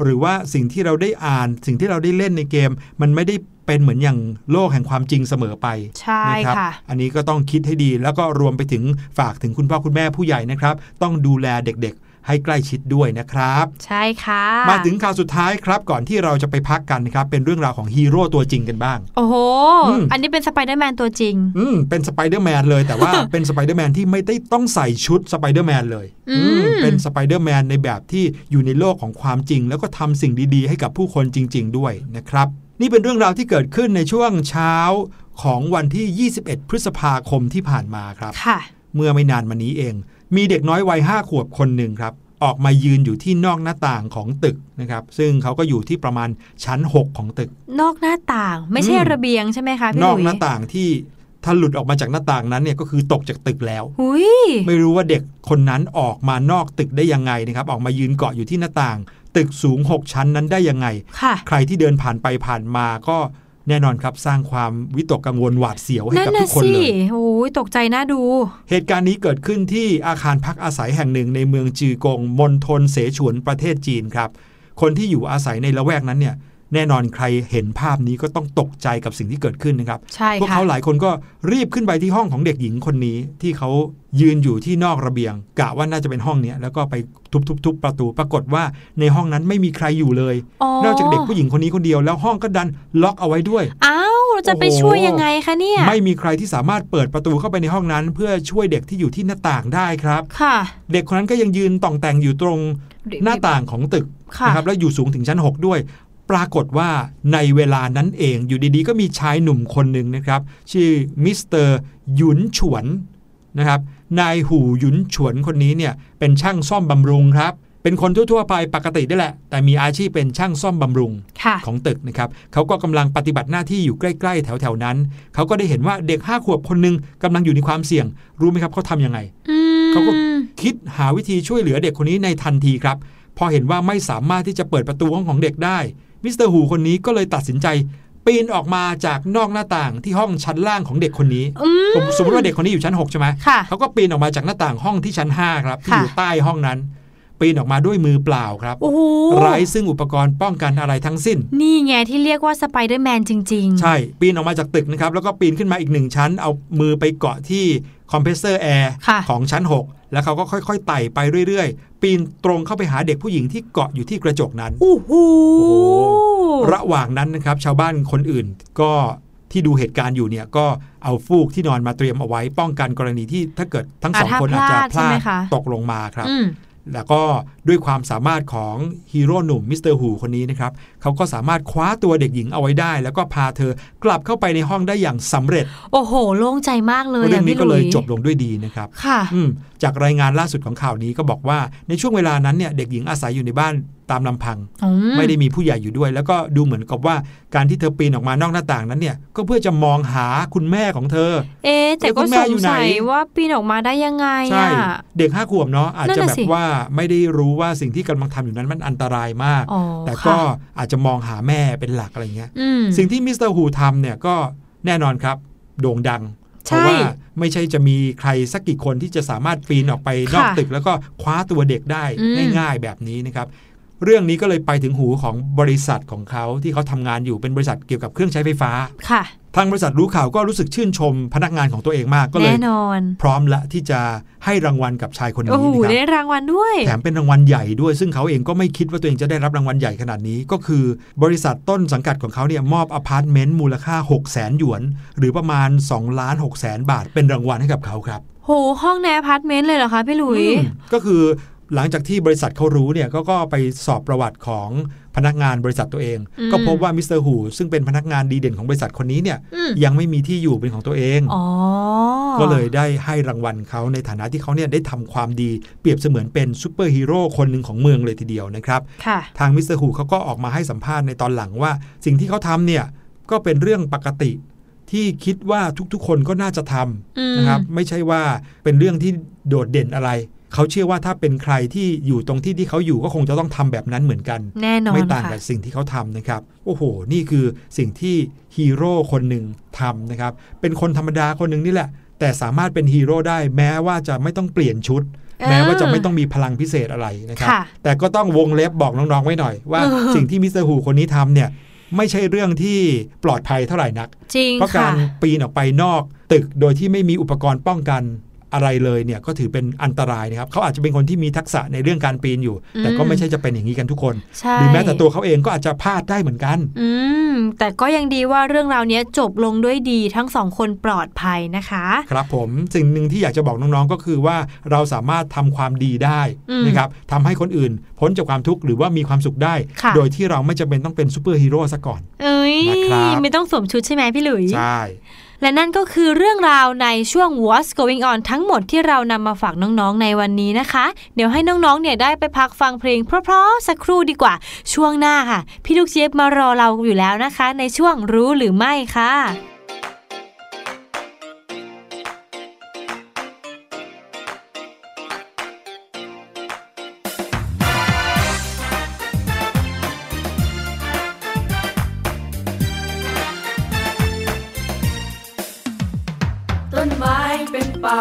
หรือว่าสิ่งที่เราได้อ่าน สิ่งที่เราได้เล่นในเกม มันไม่ได้เป็นเหมือนอย่างโลกแห่งความจริงเสมอไปใช่นะครับค่ะอันนี้ก็ต้องคิดให้ดี แล้วก็รวมไปถึงฝากถึงคุณพ่อคุณแม่ผู้ใหญ่นะครับ ต้องดูแลเด็กๆ ให้ใกล้ชิดด้วยนะครับ ใช่ค่ะ มาถึงข่าวสุดท้ายครับก่อนที่เราจะไปพักกันนะครับ เป็นเรื่องราวของฮีโร่ตัวจริงกันบ้าง โอ้โหอืมอันนี้เป็นสไปเดอร์แมนตัวจริง อืมเป็นสไปเดอร์แมนเลย แต่ว่าเป็นสไปเดอร์แมนที่ไม่ได้ต้องใส่ชุดสไปเดอร์แมนเลยอืมอืมเป็นสไปเดอร์แมนในแบบที่อยู่ในโลกของความจริง แล้วก็ทำสิ่งดีๆ ให้กับผู้คนจริง ๆ ด้วยนะครับ นี่เป็นเรื่องราวที่เกิดขึ้นในช่วงเช้าของวันที่ 21 พฤษภาคมที่ผ่านมาครับค่ะเมื่อไม่นานมานี้เอง มีเด็กน้อยวัยห้าขวบคนหนึ่งครับ ออกมายืนอยู่ที่นอกหน้าต่างของตึกนะครับ ซึ่งเขาก็อยู่ที่ประมาณชั้น 6 ของตึก นอกหน้าต่างไม่ใช่อืมระเบียงใช่ไหมคะพี่นหอกลุยหน้าต่างที่ถ้าหลุดออกมาจากหน้าต่างนั้นเนี่ยก็คือตกจากตึกแล้วหุยไม่รู้ว่าเด็กคนนั้นออกมานอกตึกได้ยังไงนะครับ ออกมายืนเกาะอยู่ที่หน้าต่าง ตึกสูง 6 ชั้นนั้นได้ยังไงค่ะใครที่เดินผ่านไปผ่านมาก็ แน่นอนครับสร้างความวิตกกังวลหวาดเสียวให้นั่นกับน่ะทุกคนสิเลยโอ้ยตกใจน่าดู เหตุการณ์นี้เกิดขึ้นที่อาคารพักอาศัยแห่งหนึ่งในเมืองจือกงมณฑลเสฉวนประเทศจีนครับ คนที่อยู่อาศัยในละแวกนั้นเนี่ย แน่นอนใครเห็นภาพนี้ก็ต้องตกใจกับสิ่งที่เกิดขึ้นนะครับใช่พวกค่ะเขาหลายคนก็รีบขึ้นไปที่ห้องของเด็กหญิงคนนี้ ที่เขายืนอยู่ที่นอกระเบียงกะว่าน่าจะเป็นห้องเนี้ยแล้วก็ไปทุบๆๆประตูปรากฏว่าในห้องนั้นไม่มีใครอยู่เลย นอกจากเด็กผู้หญิงคนนี้คนเดียวแล้วห้องก็ดันล็อกเอาไว้ด้วยอ้าวเราจะไปโอ้โหช่วยยังไงคะเนี่ยไม่มีใครที่สามารถเปิดประตูเข้าไปในห้องนั้น เพื่อช่วยเด็กที่อยู่ที่หน้าต่างได้ครับค่ะ เด็กคนนั้นก็ยังยืนต่องแต่งอยู่ตรงหน้าต่างของตึกค่ะนะครับแล้วอยู่สูงถึงชั้น 6 ด้วย ปรากฏว่าในเวลานั้นเองอยู่ดีๆ ก็มีชายหนุ่มคนหนึ่งนะครับ ชื่อมิสเตอร์หยุนฉวนนะครับนายหูหยุนฉวนคนนี้เนี่ยเป็นช่างซ่อมบำรุงครับ เป็นคนทั่วๆไปปกติได้แหละ แต่มีอาชีพเป็นช่างซ่อมบำรุงค่ะของตึกนะครับเขาก็กำลังปฏิบัติหน้าที่อยู่ใกล้ๆ แถวๆนั้น เขาก็ได้เห็นว่าเด็กห้าขวบคนหนึงกำลังอยู่ในความเสี่ยง รู้ไหมครับเขาทำยังไงอืมเขาก็คิดหาวิธีช่วยเหลือเด็กคนนี้ในทันทีครับ พอเห็นว่าไม่สามารถที่จะเปิดประตูห้องของเด็กได้ มิสเตอร์ฮูคนนี้ก็เลยตัดสินใจ ปีนออกมาจากนอกหน้าต่างที่ห้องชั้นล่างของเด็กคนนี้อืมผมสมมติว่าเด็กคนนี้อยู่ชั้น 6 ใช่ไหมค่ะเขาก็ปีนออกมาจากหน้าต่างห้องที่ชั้น 5 ครับที่ค่ะอยู่ใต้ห้องนั้นปีนออกมาด้วยมือเปล่าครับโอ้โหไร้ซึ่งอุปกรณ์ป้องกันอะไรทั้งสิ้น นี่ไงที่เรียกว่าสไปเดอร์แมนจริง ๆ ใช่ ปีนออกมาจากตึกนะครับ แล้วก็ปีนขึ้นมาอีกหนึ่งชั้น เอามือไปเกาะที่คอมเพรสเซอร์แอร์ค่ะของชั้น 6 แล้วเขาก็ค่อยๆไต่ไปเรื่อยๆ ปีนตรงเข้าไปหาเด็กผู้หญิงที่เกาะอยู่ที่กระจกนั้นโอ้โหโอ้โหระหว่างนั้นนะครับ ชาวบ้านคนอื่นก็ที่ดูเหตุการณ์อยู่เนี่ยก็เอาฟูกที่นอนมาเตรียมเอาไว้ป้องกันกรณีที่ถ้าเกิดทั้งสองอะถ้าคนอาจจะพลาดพลาใช่ไหมคะตกลงมาครับอืม แล้วก็ด้วยความสามารถของฮีโร่หนุ่มมิสเตอร์ฮูคนนี้นะครับเขาก็สามารถคว้าตัวเด็กหญิงเอาไว้ได้ แล้วก็พาเธอกลับเข้าไปในห้องได้อย่างสำเร็จ โอ้โห โล่งใจมากเลยเรื่องะนี้พี่ก็เลยหจบลงด้วยดีนะครับค่ะอืมจากรายงานล่าสุดของข่าวนี้ก็บอกว่าในช่วงเวลานั้นเนี่ยเด็กหญิงอาศัยอยู่ในบ้าน ตามลำพังอืไม่ได้มีผู้ใหญ่อยู่ด้วย แล้วก็ดูเหมือนกับว่าการที่เธอปีนออกมานอกหน้าต่างนั้นเนี่ย ก็เพื่อจะมองหาคุณแม่ของเธอ เอ๊ะแต่แล้วคุก็ณสแม่งอยู่ไหนสัยว่าปีนออกมาได้ยังไงใช่อะเด็กห้าขวบเนาะนั่จะนน่ะสิ อาจจะแบบว่าไม่ได้รู้ว่าสิ่งที่กำลังทำอยู่นั้นมันอันตรายมากอ๋อแต่ก็ค่ะอาจจะมองหาแม่เป็นหลักอะไรเงี้ยอืมสิ่งที่มิสเตอร์ฮูทำเนี่ยก็แน่นอนครับโด่งดังใช่ราะว่าไม่ใช่จะมีใครสักกี่คนที่จะสามารถปีนออกไปนอกค่ะตึก แล้วก็คว้าตัวเด็กได้อืมง่าย ๆ แบบนี้นะครับ เรื่องนี้ก็เลยไปถึงหูของบริษัทของเขาที่เขาทำงานอยู่เป็นบริษัทเกี่ยวกับเครื่องใช้ไฟฟ้าค่ะ ทางบริษัทรู้ข่าวก็รู้สึกชื่นชมพนักงานของตัวเองมากก็เลยแน่นอน พร้อมละที่จะให้รางวัลกับชายคนนี้นะครับ โอ้โหได้รับรางวัลด้วย แถมเป็นรางวัลใหญ่ด้วย ซึ่งเขาเองก็ไม่คิดว่าตัวเองจะได้รับรางวัลใหญ่ขนาดนี้ ก็คือบริษัทต้นสังกัดของเขาเนี่ยมอบอพาร์ตเมนต์มูลค่า 6 0 0แสนหยวน หรือประมาณ2ล้าน6แสนบาท เป็นรางวัลให้กับเขาครับโหห้องในอพาร์ตเมนต์เลยเหรอคะพี่หลุยอืมก็คือ หลังจากที่บริษัทเขารู้เนี่ยก็ก็ไปสอบประวัติของพนักงานบริษัทตัวเองอืมก็พบว่ามิสเตอร์ฮูซึ่งเป็นพนักงานดีเด่นของบริษัทคนนี้เนี่ยอืมยังไม่มีที่อยู่เป็นของตัวเองอ๋อก็เลยได้ให้รางวัลเขาในฐานะที่เขาเนี่ยได้ทำความดีเปรียบเสมือนเป็นซูเปอร์ฮีโร่คนหนึ่งของเมืองเลยทีเดียวนะครับค่ะทางมิสเตอร์ฮูเขาก็ออกมาให้สัมภาษณ์ในตอนหลังว่า สิ่งที่เขาทำเนี่ยก็เป็นเรื่องปกติที่คิดว่าทุกๆ คนก็น่าจะทำอืมนะครับไม่ใช่ว่าเป็นเรื่องที่โดดเด่นอะไร เขาเชื่อว่าถ้าเป็นใครที่อยู่ตรงที่ที่เขาอยู่ก็คงจะต้องทำแบบนั้นเหมือนกัน แน่นอนไม่ต่างค่ะกับสิ่งที่เขาทำนะครับ โอ้โห นี่คือสิ่งที่ฮีโร่คนหนึ่งทำนะครับ เป็นคนธรรมดาคนหนึ่งนี่แหละ แต่สามารถเป็นฮีโร่ได้แม้ว่าจะไม่ต้องเปลี่ยนชุดเออแม้ว่าจะไม่ต้องมีพลังพิเศษอะไรนะครับค่ะแต่ก็ต้องวงเล็บบอกน้องๆไว้หน่อย ว่าเออสิ่งที่มิสเตอร์ฮูคนนี้ทำเนี่ยไม่ใช่เรื่องที่ปลอดภัยเท่าไหร่นักจริงเพราะค่ะการปีนออกไปนอกตึกโดยที่ไม่มีอุปกรณ์ป้องกัน อะไรเลยเนี่ยก็ถือเป็นอันตรายนะครับเขาอาจจะเป็นคนที่มีทักษะในเรื่องการปีนอยู่ แต่ก็ไม่ใช่จะเป็นอย่างนี้กันทุกคนใช่หรือแม้แต่ตัวเขาเองก็อาจจะพลาดได้เหมือนกัน อืมแต่ก็ยังดีว่าเรื่องราวเนี้ยจบลงด้วยดีทั้งสองคนปลอดภัยนะคะ ครับผมสิ่งหนึ่งที่อยากจะบอกน้องๆก็คือว่าเราสามารถทำความดีได้อืมนะครับทำให้คนอื่น พ้นจากความทุกข์หรือว่ามีความสุขได้ค่ะโดยที่เราไม่จำเป็นต้องเป็นซูเปอร์ฮีโร่ซะก่อน เอ้ยนะครับไม่ต้องสวมชุดใช่ไหมพี่หลุยใช่ และนั่นก็คือเรื่องราวในช่วง What's Going On ทั้งหมดที่เรานำมาฝากน้องๆในวันนี้นะคะ เดี๋ยวให้น้องๆเนี่ยได้ไปพักฟังเพลงเพราะๆสักครู่ดีกว่า ช่วงหน้าค่ะ พี่ลูกเจี๊ยบมารอเราอยู่แล้วนะคะ ในช่วงรู้หรือไม่ค่ะ ต้นไม้เป็นป่า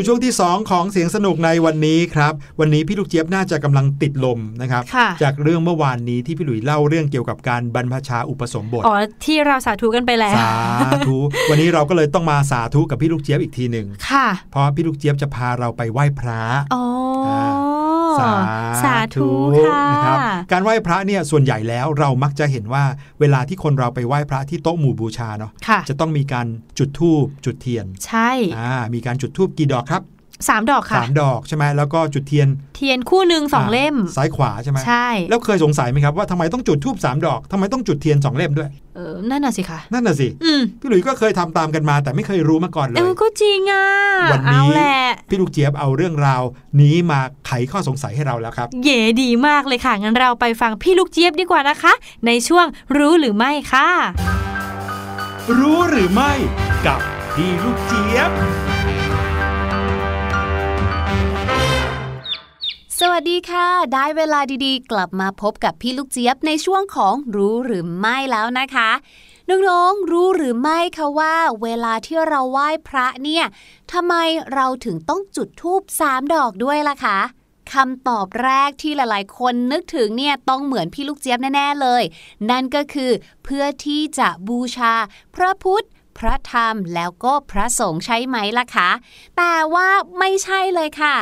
สู่ช่วงที่ 2 ของเสียงสนุกในวันนี้ครับ วันนี้พี่ลูกเจี๊ยบน่าจะกำลังติดลมนะครับค่ะจากเรื่องเมื่อวานนี้ที่พี่หลุยเล่าเรื่องเกี่ยวกับการบรรพชาอุปสมบทอ๋อที่เราสาธุกันไปแล้วสาธุวันนี้เราก็เลยต้องมาสาธุกับพี่ลูกเจี๊ยบอีกทีหนึ่งค่ะ เพราะพี่ลูกเจี๊ยบจะพาเราไปไหว้พระอ๋อ สาสาธุค่ะนะครับการไหว้พระเนี่ยส่วนใหญ่แล้วเรามักจะเห็นว่าเวลาที่คนเราไปไหว้พระที่โต๊ะหมู่บูชาเนาะค่ะจะต้องมีการจุดธูปจุดเทียน ใช่อ่ามีการจุดธูปกี่ดอกครับ สามดอกค่ะสามดอกใช่ไหมแล้วก็จุดเทียน เทียนคู่หนึ่งสองเล่ม ซ้ายขวาใช่ไหมใช่ แล้วเคยสงสัยไหมครับว่าทำไมต้องจุดธูปสามดอกทำไมต้องจุดเทียนสองเล่มด้วย เออ นั่นน่ะสิค่ะนั่นน่ะสิอืมพี่หลุยส์ก็เคยทำตามกันมา แต่ไม่เคยรู้มาก่อนเลยเออก็จริงอะวันนี้เอาแหละพี่ลูกเจี๊ยบเอาเรื่องราว นี้มาไขข้อสงสัยให้เราแล้วครับ เย่ดีมากเลยค่ะงั้นเราไปฟังพี่ลูกเจี๊ยบดีกว่านะคะ ในช่วงรู้หรือไม่ค่ะ รู้หรือไม่ กับพี่ลูกเจี๊ยบ สวัสดีค่ะ ได้เวลาดีๆ กลับมาพบกับพี่ลูกเจี๊ยบในช่วงของรู้หรือไม่แล้วนะคะน้องๆรู้หรือไม่คะว่า เวลาที่เราไหว้พระเนี่ยทำไมเราถึงต้องจุดธูปสามดอกด้วยล่ะคะคำตอบแรกที่หลายๆ คนนึกถึงเนี่ยต้องเหมือนพี่ลูกเจี๊ยบแน่ๆเลย นั่นก็คือเพื่อที่จะบูชาพระพุทธพระธรรมแล้วก็พระสงฆ์ใช่ไหมล่ะคะ แต่ว่าไม่ใช่เลยค่ะ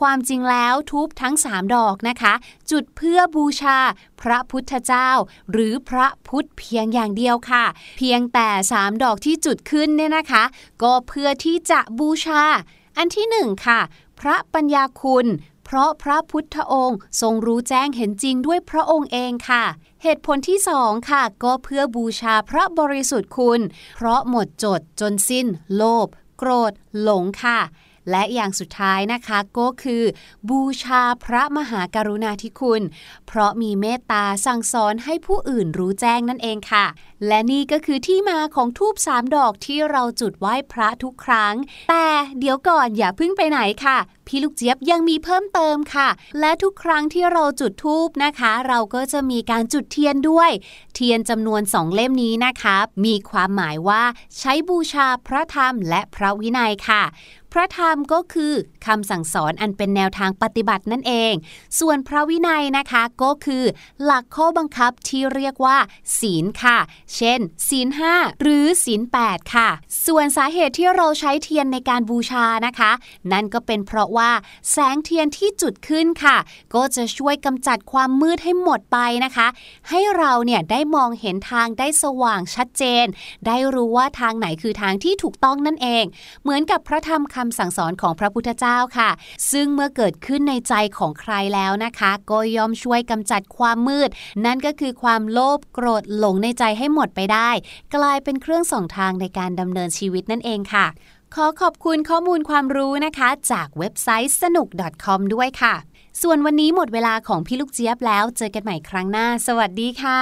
ความจริงแล้วทูบทั้ง3ดอกนะคะ จุดเพื่อบูชาพระพุทธเจ้า หรือพระพุทธเพียงอย่างเดียวค่ะ เพียงแต่3ดอกที่จุดขึ้นเนี่ยนะคะ ก็เพื่อที่จะบูชา อันที่หนึ่งค่ะ พระปัญญาคุณเพราะพระพุทธองค์ทรงรู้แจ้งเห็นจริงด้วยพระองค์เองค่ะ เหตุผลที่สองค่ะ ก็เพื่อบูชาพระบริสุทธิ์คุณ เพราะหมดจดจนสิ้น โลภโกรธ หลงค่ะ และอย่างสุดท้ายนะคะก็คือ บูชาพระมหากรุณาธิคุณ เพราะมีเมตตาสั่งสอนให้ผู้อื่นรู้แจ้งนั่นเองค่ะ และนี่ก็คือที่มาของทูบสามดอกที่เราจุดไหว้พระทุกครั้ง แต่เดี๋ยวก่อนอย่าพิ่งไปไหนค่ะพี่ลูกเจี๊ยบยังมีเพิ่มเติมค่ะ และทุกครั้งที่เราจุดทูบนะคะ เราก็จะมีการจุดเทียนด้วย เทียนจำนวนสองเล่มนี้นะคะ มีความหมายว่าใช้บูชาพระธรรมและพระวินัยค่ะ พระธรรมก็คือคำสั่งสอนอันเป็นแนวทางปฏิบัตินั่นเอง ส่วนพระวินัยนะคะก็คือ หลักข้อบังคับที่เรียกว่า ศีลค่ะ เช่น ศีล5หรือศีล8ค่ะ ส่วนสาเหตุที่เราใช้เทียนในการบูชานะคะ นั่นก็เป็นเพราะว่าแสงเทียนที่จุดขึ้นค่ะ ก็จะช่วยกำจัดความมืดให้หมดไปนะคะ ให้เราเนี่ยได้มองเห็นทางได้สว่างชัดเจน ได้รู้ว่าทางไหนคือทางที่ถูกต้องนั่นเอง เหมือนกับพระธรรมคำสั่งสอนของพระพุทธเจ้าค่ะ ซึ่งเมื่อเกิดขึ้นในใจของใครแล้วนะคะ ก็ย่อมช่วยกำจัดความมืด นั่นก็คือความโลภโกรธหลงในใจให้หมดไปได้ กลายเป็นเครื่องส่องทางในการดำเนินชีวิตนั่นเองค่ะ ขอขอบคุณข้อมูลความรู้นะคะ จากเว็บไซต์สนุก .com ด้วยค่ะ ส่วนวันนี้หมดเวลาของพี่ลูกเจี๊ยบแล้ว เจอกันใหม่ครั้งหน้า สวัสดีค่ะ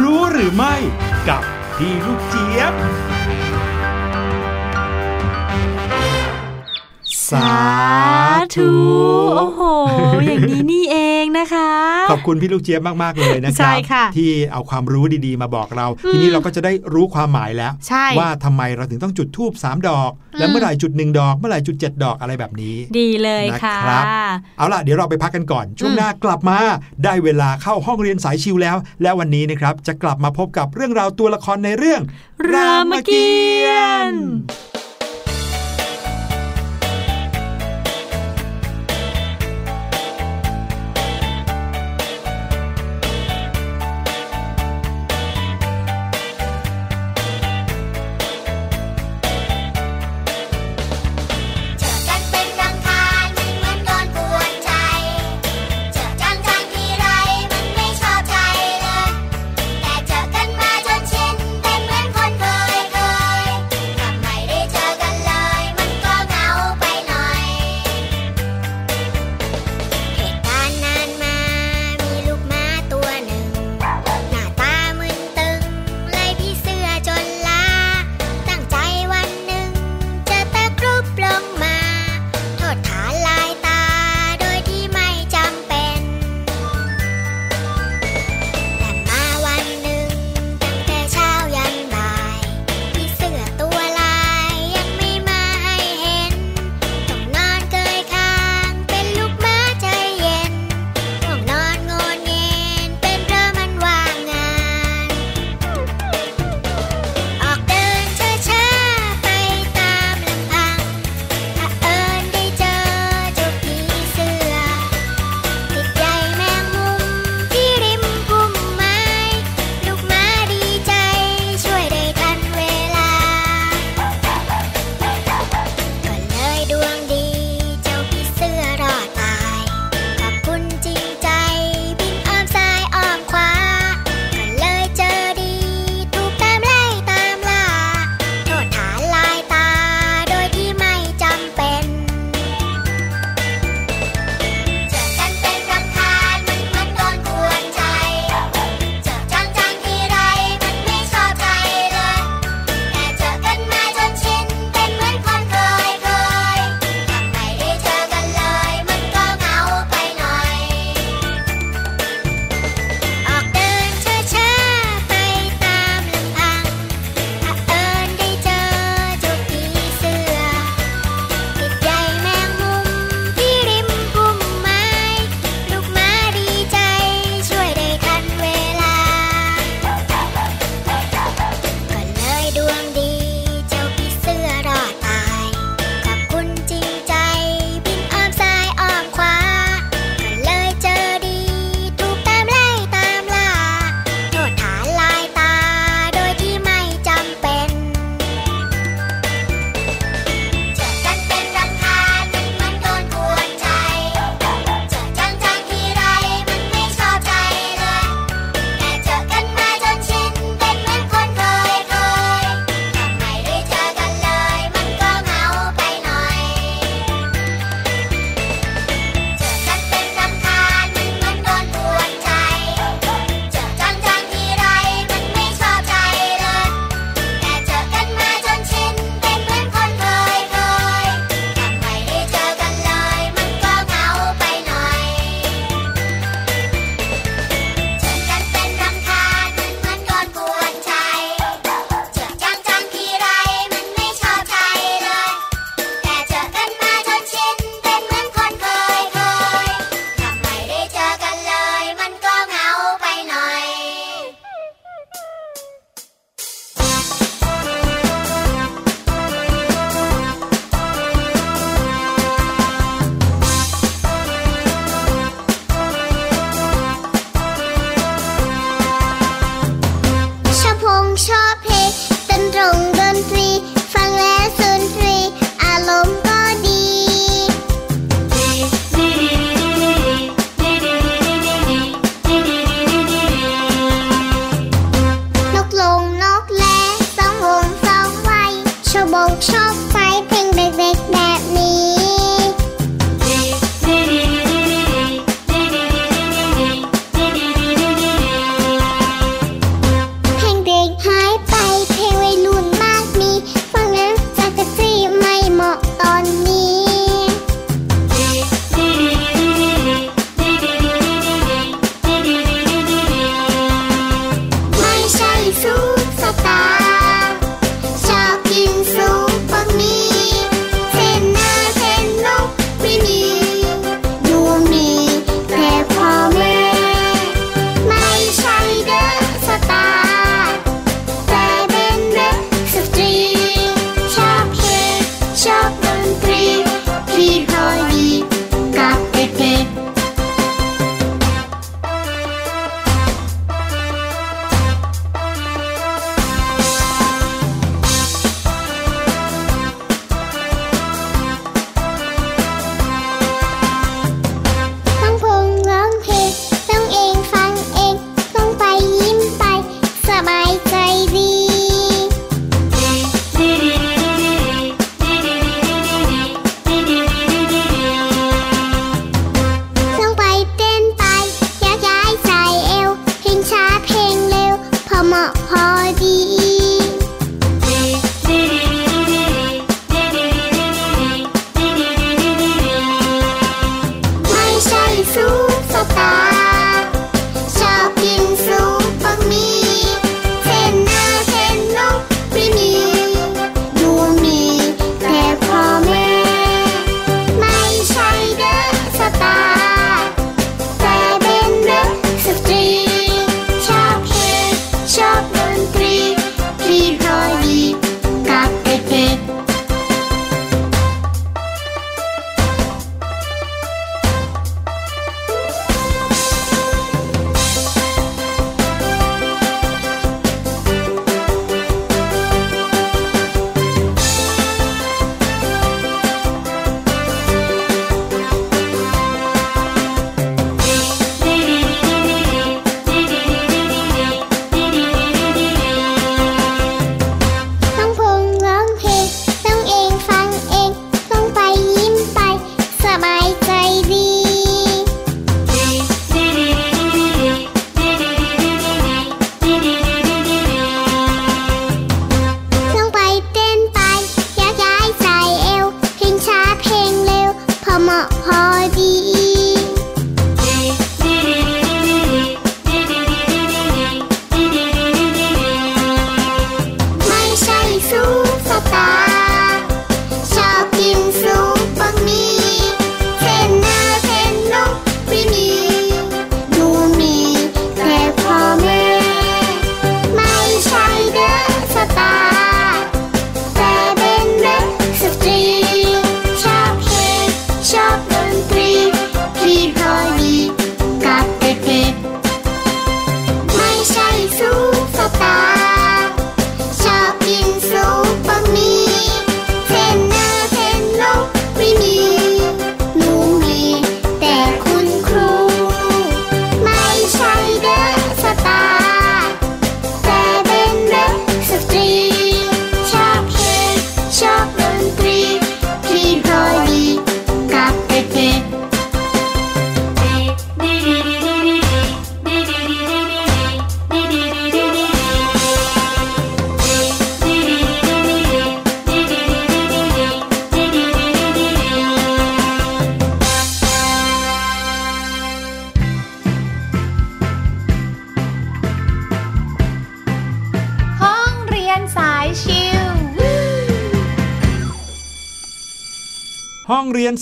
รู้หรือไม่กับพี่ลูกเจี๊ยบ สาธุโอ้โห อย่างนี้นี่เองนะคะ ขอบคุณพี่ลูกเจี๊ยบมาก ๆ เลยนะคใช่รัค่ะที่เอาความรู้ดีๆ มาบอกเรา ทีนี้เราก็จะได้รู้ความหมายแล้วใช่ว่าทำไมเราถึงต้องจุดทูบ3ดอก และเมื่อไหร่จุดหนึ่งดอก เมื่อไหร่จุด7ดอกอะไรแบบนี้ ดีเลยค่ะนะครับเอาล่ะเดี๋ยวเราไปพักกันก่อน ช่วงหน้ากลับมาได้เวลาเข้าห้องเรียนสายชิวแล้ว และวันนี้นะครับจะกลับมาพบกับเรื่องราวตัวละครในเรื่องรามเกียรติ์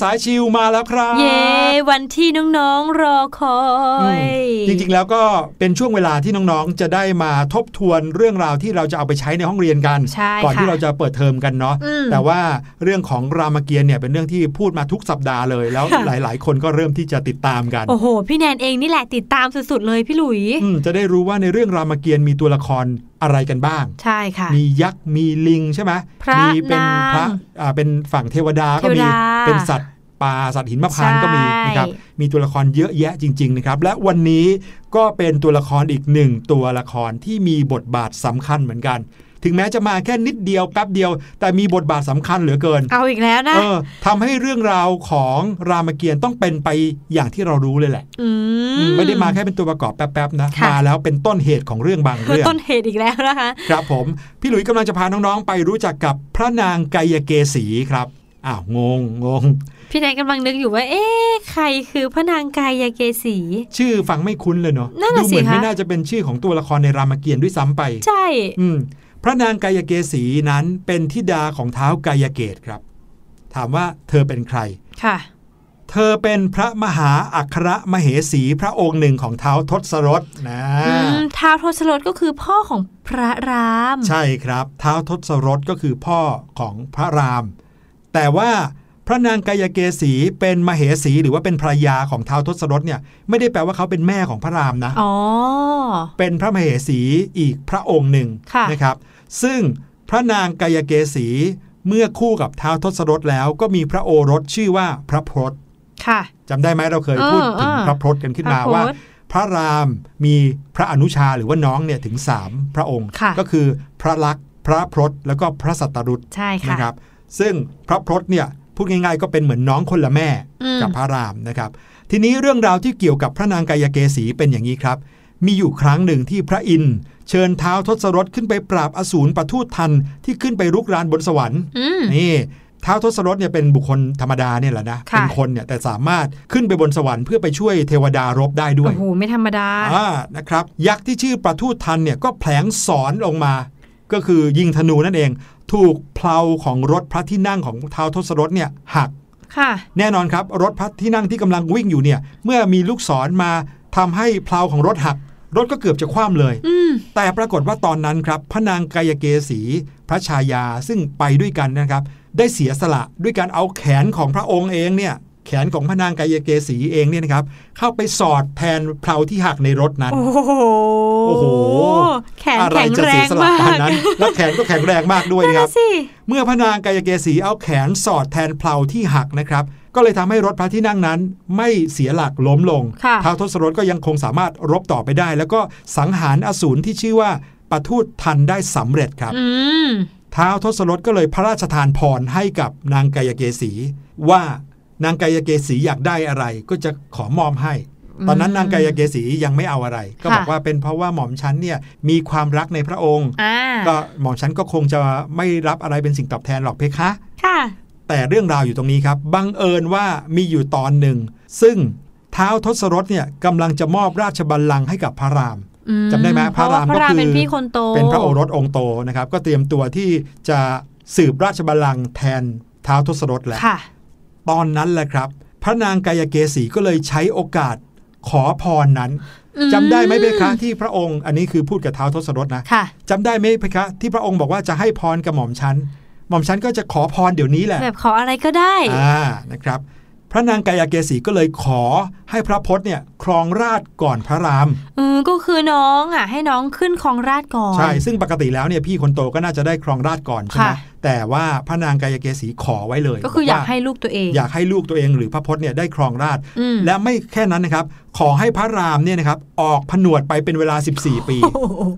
ายชิวมาแล้วครับ เย้วันที่น้องๆรอคอย จริงๆแล้วก็เป็นช่วงเวลาที่น้องๆ จะได้มาทบทวนเรื่องราวที่เราจะเอาไปใช้ในห้องเรียนกัน ก่อนที่เราจะเปิดเทอมกันเนาะแต่ว่าเรื่องของรามเกียรติ์เนี่ยเป็นเรื่องที่พูดมาทุกสัปดาห์เลย แล้วหลายๆ คนก็เริ่มที่จะติดตามกัน โอ้โห พี่แนนเองนี่แหละติดตามสุดๆเลยพี่หลุยจะได้รู้ว่าในเรื่องรามเกียรติ์มีตัวละครอะไรกันบ้าง ใช่ค่ะ มียักษ์ มีลิงใช่ไหมมีเป็นพระ อ่า เป็นฝั่งเทวดาก็มี เป็นสัตว์ ปลาสัตว์หินมะพานก็มีนะครับมีตัวละครเยอะแยะจริงๆนะครับและวันนี้ก็เป็นตัวละครอีกหนึ่งตัวละครที่มีบทบาทสำคัญเหมือนกัน ถึงแม้จะมาแค่นิดเดียวแป๊บเดียว แต่มีบทบาทสำคัญเหลือเกิน เอาอีกแล้วนะเออทำให้เรื่องราวของรามเกียรติ์ต้องเป็นไปอย่างที่เรารู้เลยแหละมไม่ได้มาแค่เป็นตัวประกอบแป๊บๆนะมาแล้วเป็นต้นเหตุของเรื่องบางเรื่องต้นเหตุอีกแล้วนะคะครับผมพี่หลุยส์กำลังจะพาน้องๆไปรู้จักกับพระนางไกยเกษีครับอ้าวงงงง พี่แนนกำลังนึกอยู่ว่า เอ๊ะใครคือพระนางกายเกษีชื่อฟังไม่คุ้นเลยเนาะนั่นดูน่ะเหมือนสิคะไม่น่าจะเป็นชื่อของตัวละครในรามเกียรติ์ด้วยซ้ำไป ใช่ อืมพระนางกายเกษีนั้นเป็นธิดาของเท้าวกายเกตครับ ถามว่าเธอเป็นใคร ค่ะ เธอเป็นพระมหาอัครมเหสีพระองค์หนึ่งของเท้าวทศรถนะอืมท้าวทศรถก็คือพ่อของพระราม ใช่ครับ เท้าวทศรถก็คือพ่อของพระราม แต่ว่า พระนางกายเกษีเป็นมเหสีหรือว่าเป็นภรรยาของเท้าวทศรถเนี่ยไม่ได้แปลว่าเขาเป็นแม่ของพระรามนะอ๋อเป็นพระมเหสีอีกพระองค์หนึ่งค่ะนะครับ ซึ่งพระนางกายเกษีเมื่อคู่กับท้าวทศรถแล้วก็มีพระโอรสชื่อว่าพระพรตค่ะจำได้ไหมเราเคยเออพูดถึงเออพระพรตกันขึ้นมาพระพรตว่า พระรามมีพระอนุชาหรือว่าน้องเนี่ยถึง3พระองค์ค่ะก็คือพระลักษณ์พระพรตแล้วก็พระสัตตรุตใช่ค่ะนะครับ ซึ่งพระพรตเนี่ย พูดง่ายๆ ก็เป็นเหมือนน้องคนละแม่อืมกับพระรามนะครับ ทีนี้เรื่องราวที่เกี่ยวกับพระนางกายเกษีเป็นอย่างนี้ครับ มีอยู่ครั้งหนึ่งที่พระอินทร์เชิญเท้าทศรถขึ้นไปปราบอสูรปทูตทันที่ขึ้นไปรุกรานบนสวรรค์อืมนี่ท้าวทศรถเนี่ยเป็นบุคคลธรรมดาเนี่ยแหละนะค่ะเป็นคนเนี่ยแต่สามารถขึ้นไปบนสวรรค์เพื่อไปช่วยเทวดารบได้ด้วยโอ้โหไม่ธรรมดาอ่านะครับ ยักษ์ที่ชื่อประทูตทันเนี่ยก็แผลงสอนลงมา ก็คือยิงธนูนั่นเอง ถูกเพลาของรถพระที่นั่งของท้าวทศรถเนี่ยหักค่ะแน่นอนครับรถพระที่นั่งที่กำลังวิ่งอยู่เนี่ย เมื่อมีลูกศรมาทำให้เพลาของรถหัก รถก็เกือบจะคว่ำเลยอืมแต่ปรากฏว่าตอนนั้นครับ พระนางกายเกษี พระชายาซึ่งไปด้วยกันนะครับ ได้เสียสละด้วยการเอาแขนของพระองค์เองเนี่ย แขนของพระนางกายเกษีเองเนี่ยนะครับ เข้าไปสอดแทนเพลาที่หักในรถนั้น โอ้โหโอ้โหแขนอะไรแข็งจะแรเสียงสละมาปานกนั้น แล้วแขนก็แข็งแรงมากด้วยนั่นนะครับน่ะสิเมื่อพระนางกายเกษีเอาแขนสอดแทนเพลาที่หักนะครับ ก็เลยทำให้รถพระที่นั่งนั้น ไม่เสียหลักล้มลงค่ะท้าวทศรถก็ยังคงสามารถรบต่อไปได้ แล้วก็สังหารอสูรที่ชื่อว่าปทูตทันได้สำเร็จครับอืมท้าวทศรถก็เลยพระราชทานพรให้กับนางกายเกษีว่า นางกายเกษีอยากได้อะไรก็จะขอมอบให้ ตอนนั้นนางกายเกษียังไม่เอาอะไร ก็บอกค่ะว่าเป็นเพราะว่าหม่อมฉันเนี่ยมีความรักในพระองค์อ่าก็หม่อมฉันก็คงจะไม่รับอะไรเป็นสิ่งตอบแทนหรอกเพคะค่ะแต่เรื่องราวอยู่ตรงนี้ครับ บังเอิญว่ามีอยู่ตอนหนึ่ง ซึ่งเท้าวทศรถเนี่ยกำลังจะมอบราชบัลลังก์ให้กับพระรามอืจำได้ไหมเพราะว่าพระามมก็พระรารคือเป็นพี่คนโต เป็นพระโอรสองค์โตนะครับ ก็เตรียมตัวที่จะสืบราชบัลลังก์แทนท้าวทศรถแล้วค่ะ ตอนนั้นแหละครับ พระนางกายเกษีก็เลยใช้โอกาสขอพรนั้นอืมจำได้ไหมเพคะที่พระองค์อันนี้คือพูดกับท้าวทศรถนะค่ะจำได้ไหมเพคะ ที่พระองค์บอกว่าจะให้พรกับหม่อมฉันหม่อมฉันก็จะขอพรเดี๋ยวนี้แหละ แบบขออะไรก็ได้อ่านะครับ พระนางกายเกษีก็เลยขอให้พระพจน์เนี่ยครองราชย์ก่อนพระรามเออก็คือน้องอะให้น้องขึ้นครองราชย์ก่อน ใช่ ซึ่งปกติแล้วเนี่ยพี่คนโตก็น่าจะได้ครองราชย์ก่อนใช่ไหมค่ะ แต่ว่าพระนางกายเกษีขอไว้เลย ก็คืออยากบว่ให้ลูกตัวเอง อยากให้ลูกตัวเองหรือพระพจน์เนี่ยได้ครองราชย์อืมและไม่แค่นั้นนะครับ ขอให้พระรามเนี่ยนะครับออกผนวดไปเป็นเวลา 14 ปี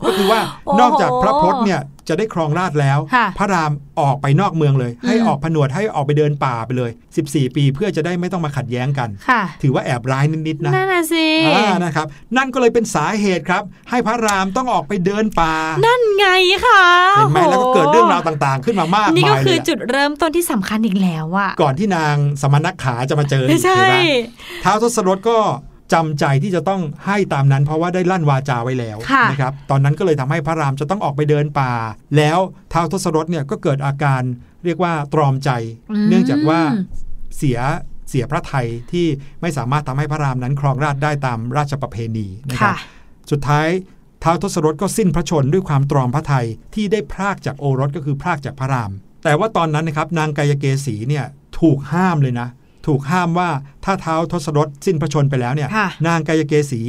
ก็คือว่าโอ้โหนอกจากพระพจน์เนี่ยจะได้ครองราชย์แล้วค่ะพระรามออกไปนอกเมืองเลย ให้อืมออกผนวดให้ออกไปเดินป่าไปเลย 14 ปี เพื่อจะได้ไม่ต้องมาขัดแย้งกันค่ะถือว่าแอบร้ายนิดๆนะนั่นน่ะสิอ่านะครับนั่นก็เลยเป็นสาเหตุครับ ให้พระรามต้องออกไปเดินป่า นั่นไงค่ะเห็นไหมโอ้โแล้วก็เกิดเรื่องราวต่างๆ ขึ้นมามากนี่ก็มายคืเลอยจุดเริ่มต้นที่สำคัญอีกแล้วอะก่อนที่นางสมณขาจะมาเจออีกใช่ใช่ไหมท้าวทศรถก็จำใจที่จะต้องให้ตามนั้นเพราะว่าได้ลั่นวาจาไว้แล้วค่ะนะครับ ตอนนั้นก็เลยทำให้พระรามจะต้องออกไปเดินป่า แล้วท้าวทศรถเนี่ยก็เกิดอาการเรียกว่าตรอมใจอืมเนื่องจากว่าเสียเสียพระไทยที่ไม่สามารถทำให้พระรามนั้นครองราชย์ได้ตามราชประเพณีนะครับค่ะสุดท้าย ท้าวทศรถก็สิ้นพระชนด้วยความตรอมพระไทยที่ได้พรากจากโอรสก็คือพรากจากพระราม แต่ว่าตอนนั้นนะครับนางกายเกษีเนี่ยถูกห้ามเลยนะ ถูกห้ามว่าถ้าเท้าวทศรถสิ้นพระชนไปแล้วเนี่ยค่ะนางกายเกษี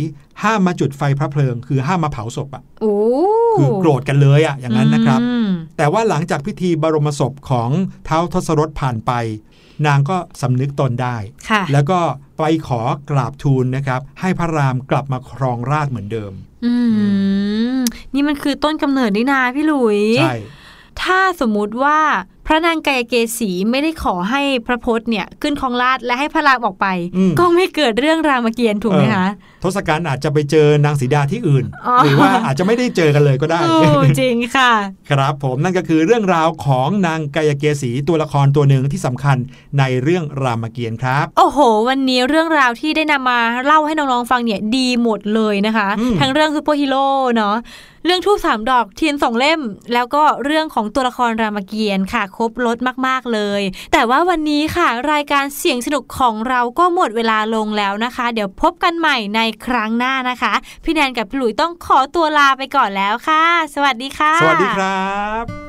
ห้ามมาจุดไฟพระเพลิง คือห้ามมาเผาศพอะโอ้คือโกรธกันเลยอะอย่างนั้นนะครับอืมแต่ว่าหลังจากพิธีบรมศพของเท้าวทศรถผ่านไป นางก็สำนึกตนได้ค่ะแล้วก็ไปขอกราบทูลนะครับ ให้พระรามกลับมาครองราชย์เหมือนเดิมอืม นี่มันคือต้นกำเนิดนี่นาพี่หลุย ใช่ ถ้าสมมุติว่าพ ระนางกายเกษีไม่ได้ขอให้พระพจน์เนี่ยขึ้นครองราชย์และให้พระรามออกไปอืมก็ไม่เกิดเรื่องรามเกียรติ์ถูกไหมคะทศกัณฐ์อาจจะไปเจอนางสีดาที่อื่นอ๋อหรือว่าอาจจะไม่ได้เจอกันเลยก็ได้โอ้จริงค่ะ ครับผมนั่นก็คือเรื่องราวของนางไกยเกษีตัวละครตัวหนึ่งที่สำคัญในเรื่องรามเกียรติ์ครับ โอ้โห วันนี้เรื่องราวที่ได้นำมาเล่าให้น้องๆฟังเนี่ยดีหมดเลยนะคะอืมทั้งเรื่องซูเปอร์ฮีโร่เนาะ เรื่องธูปสามดอกเทียนสองเล่ม แล้วก็เรื่องของตัวละครรามเกียรติ์ค่ะ ครบรถมากๆเลย แต่ว่าวันนี้ค่ะรายการเสียงสนุกของเราก็หมดเวลาลงแล้วนะคะ เดี๋ยวพบกันใหม่ในครั้งหน้านะคะ พี่แนนกับพี่หลุยต้องขอตัวลาไปก่อนแล้วค่ะ สวัสดีค่ะ สวัสดีครับ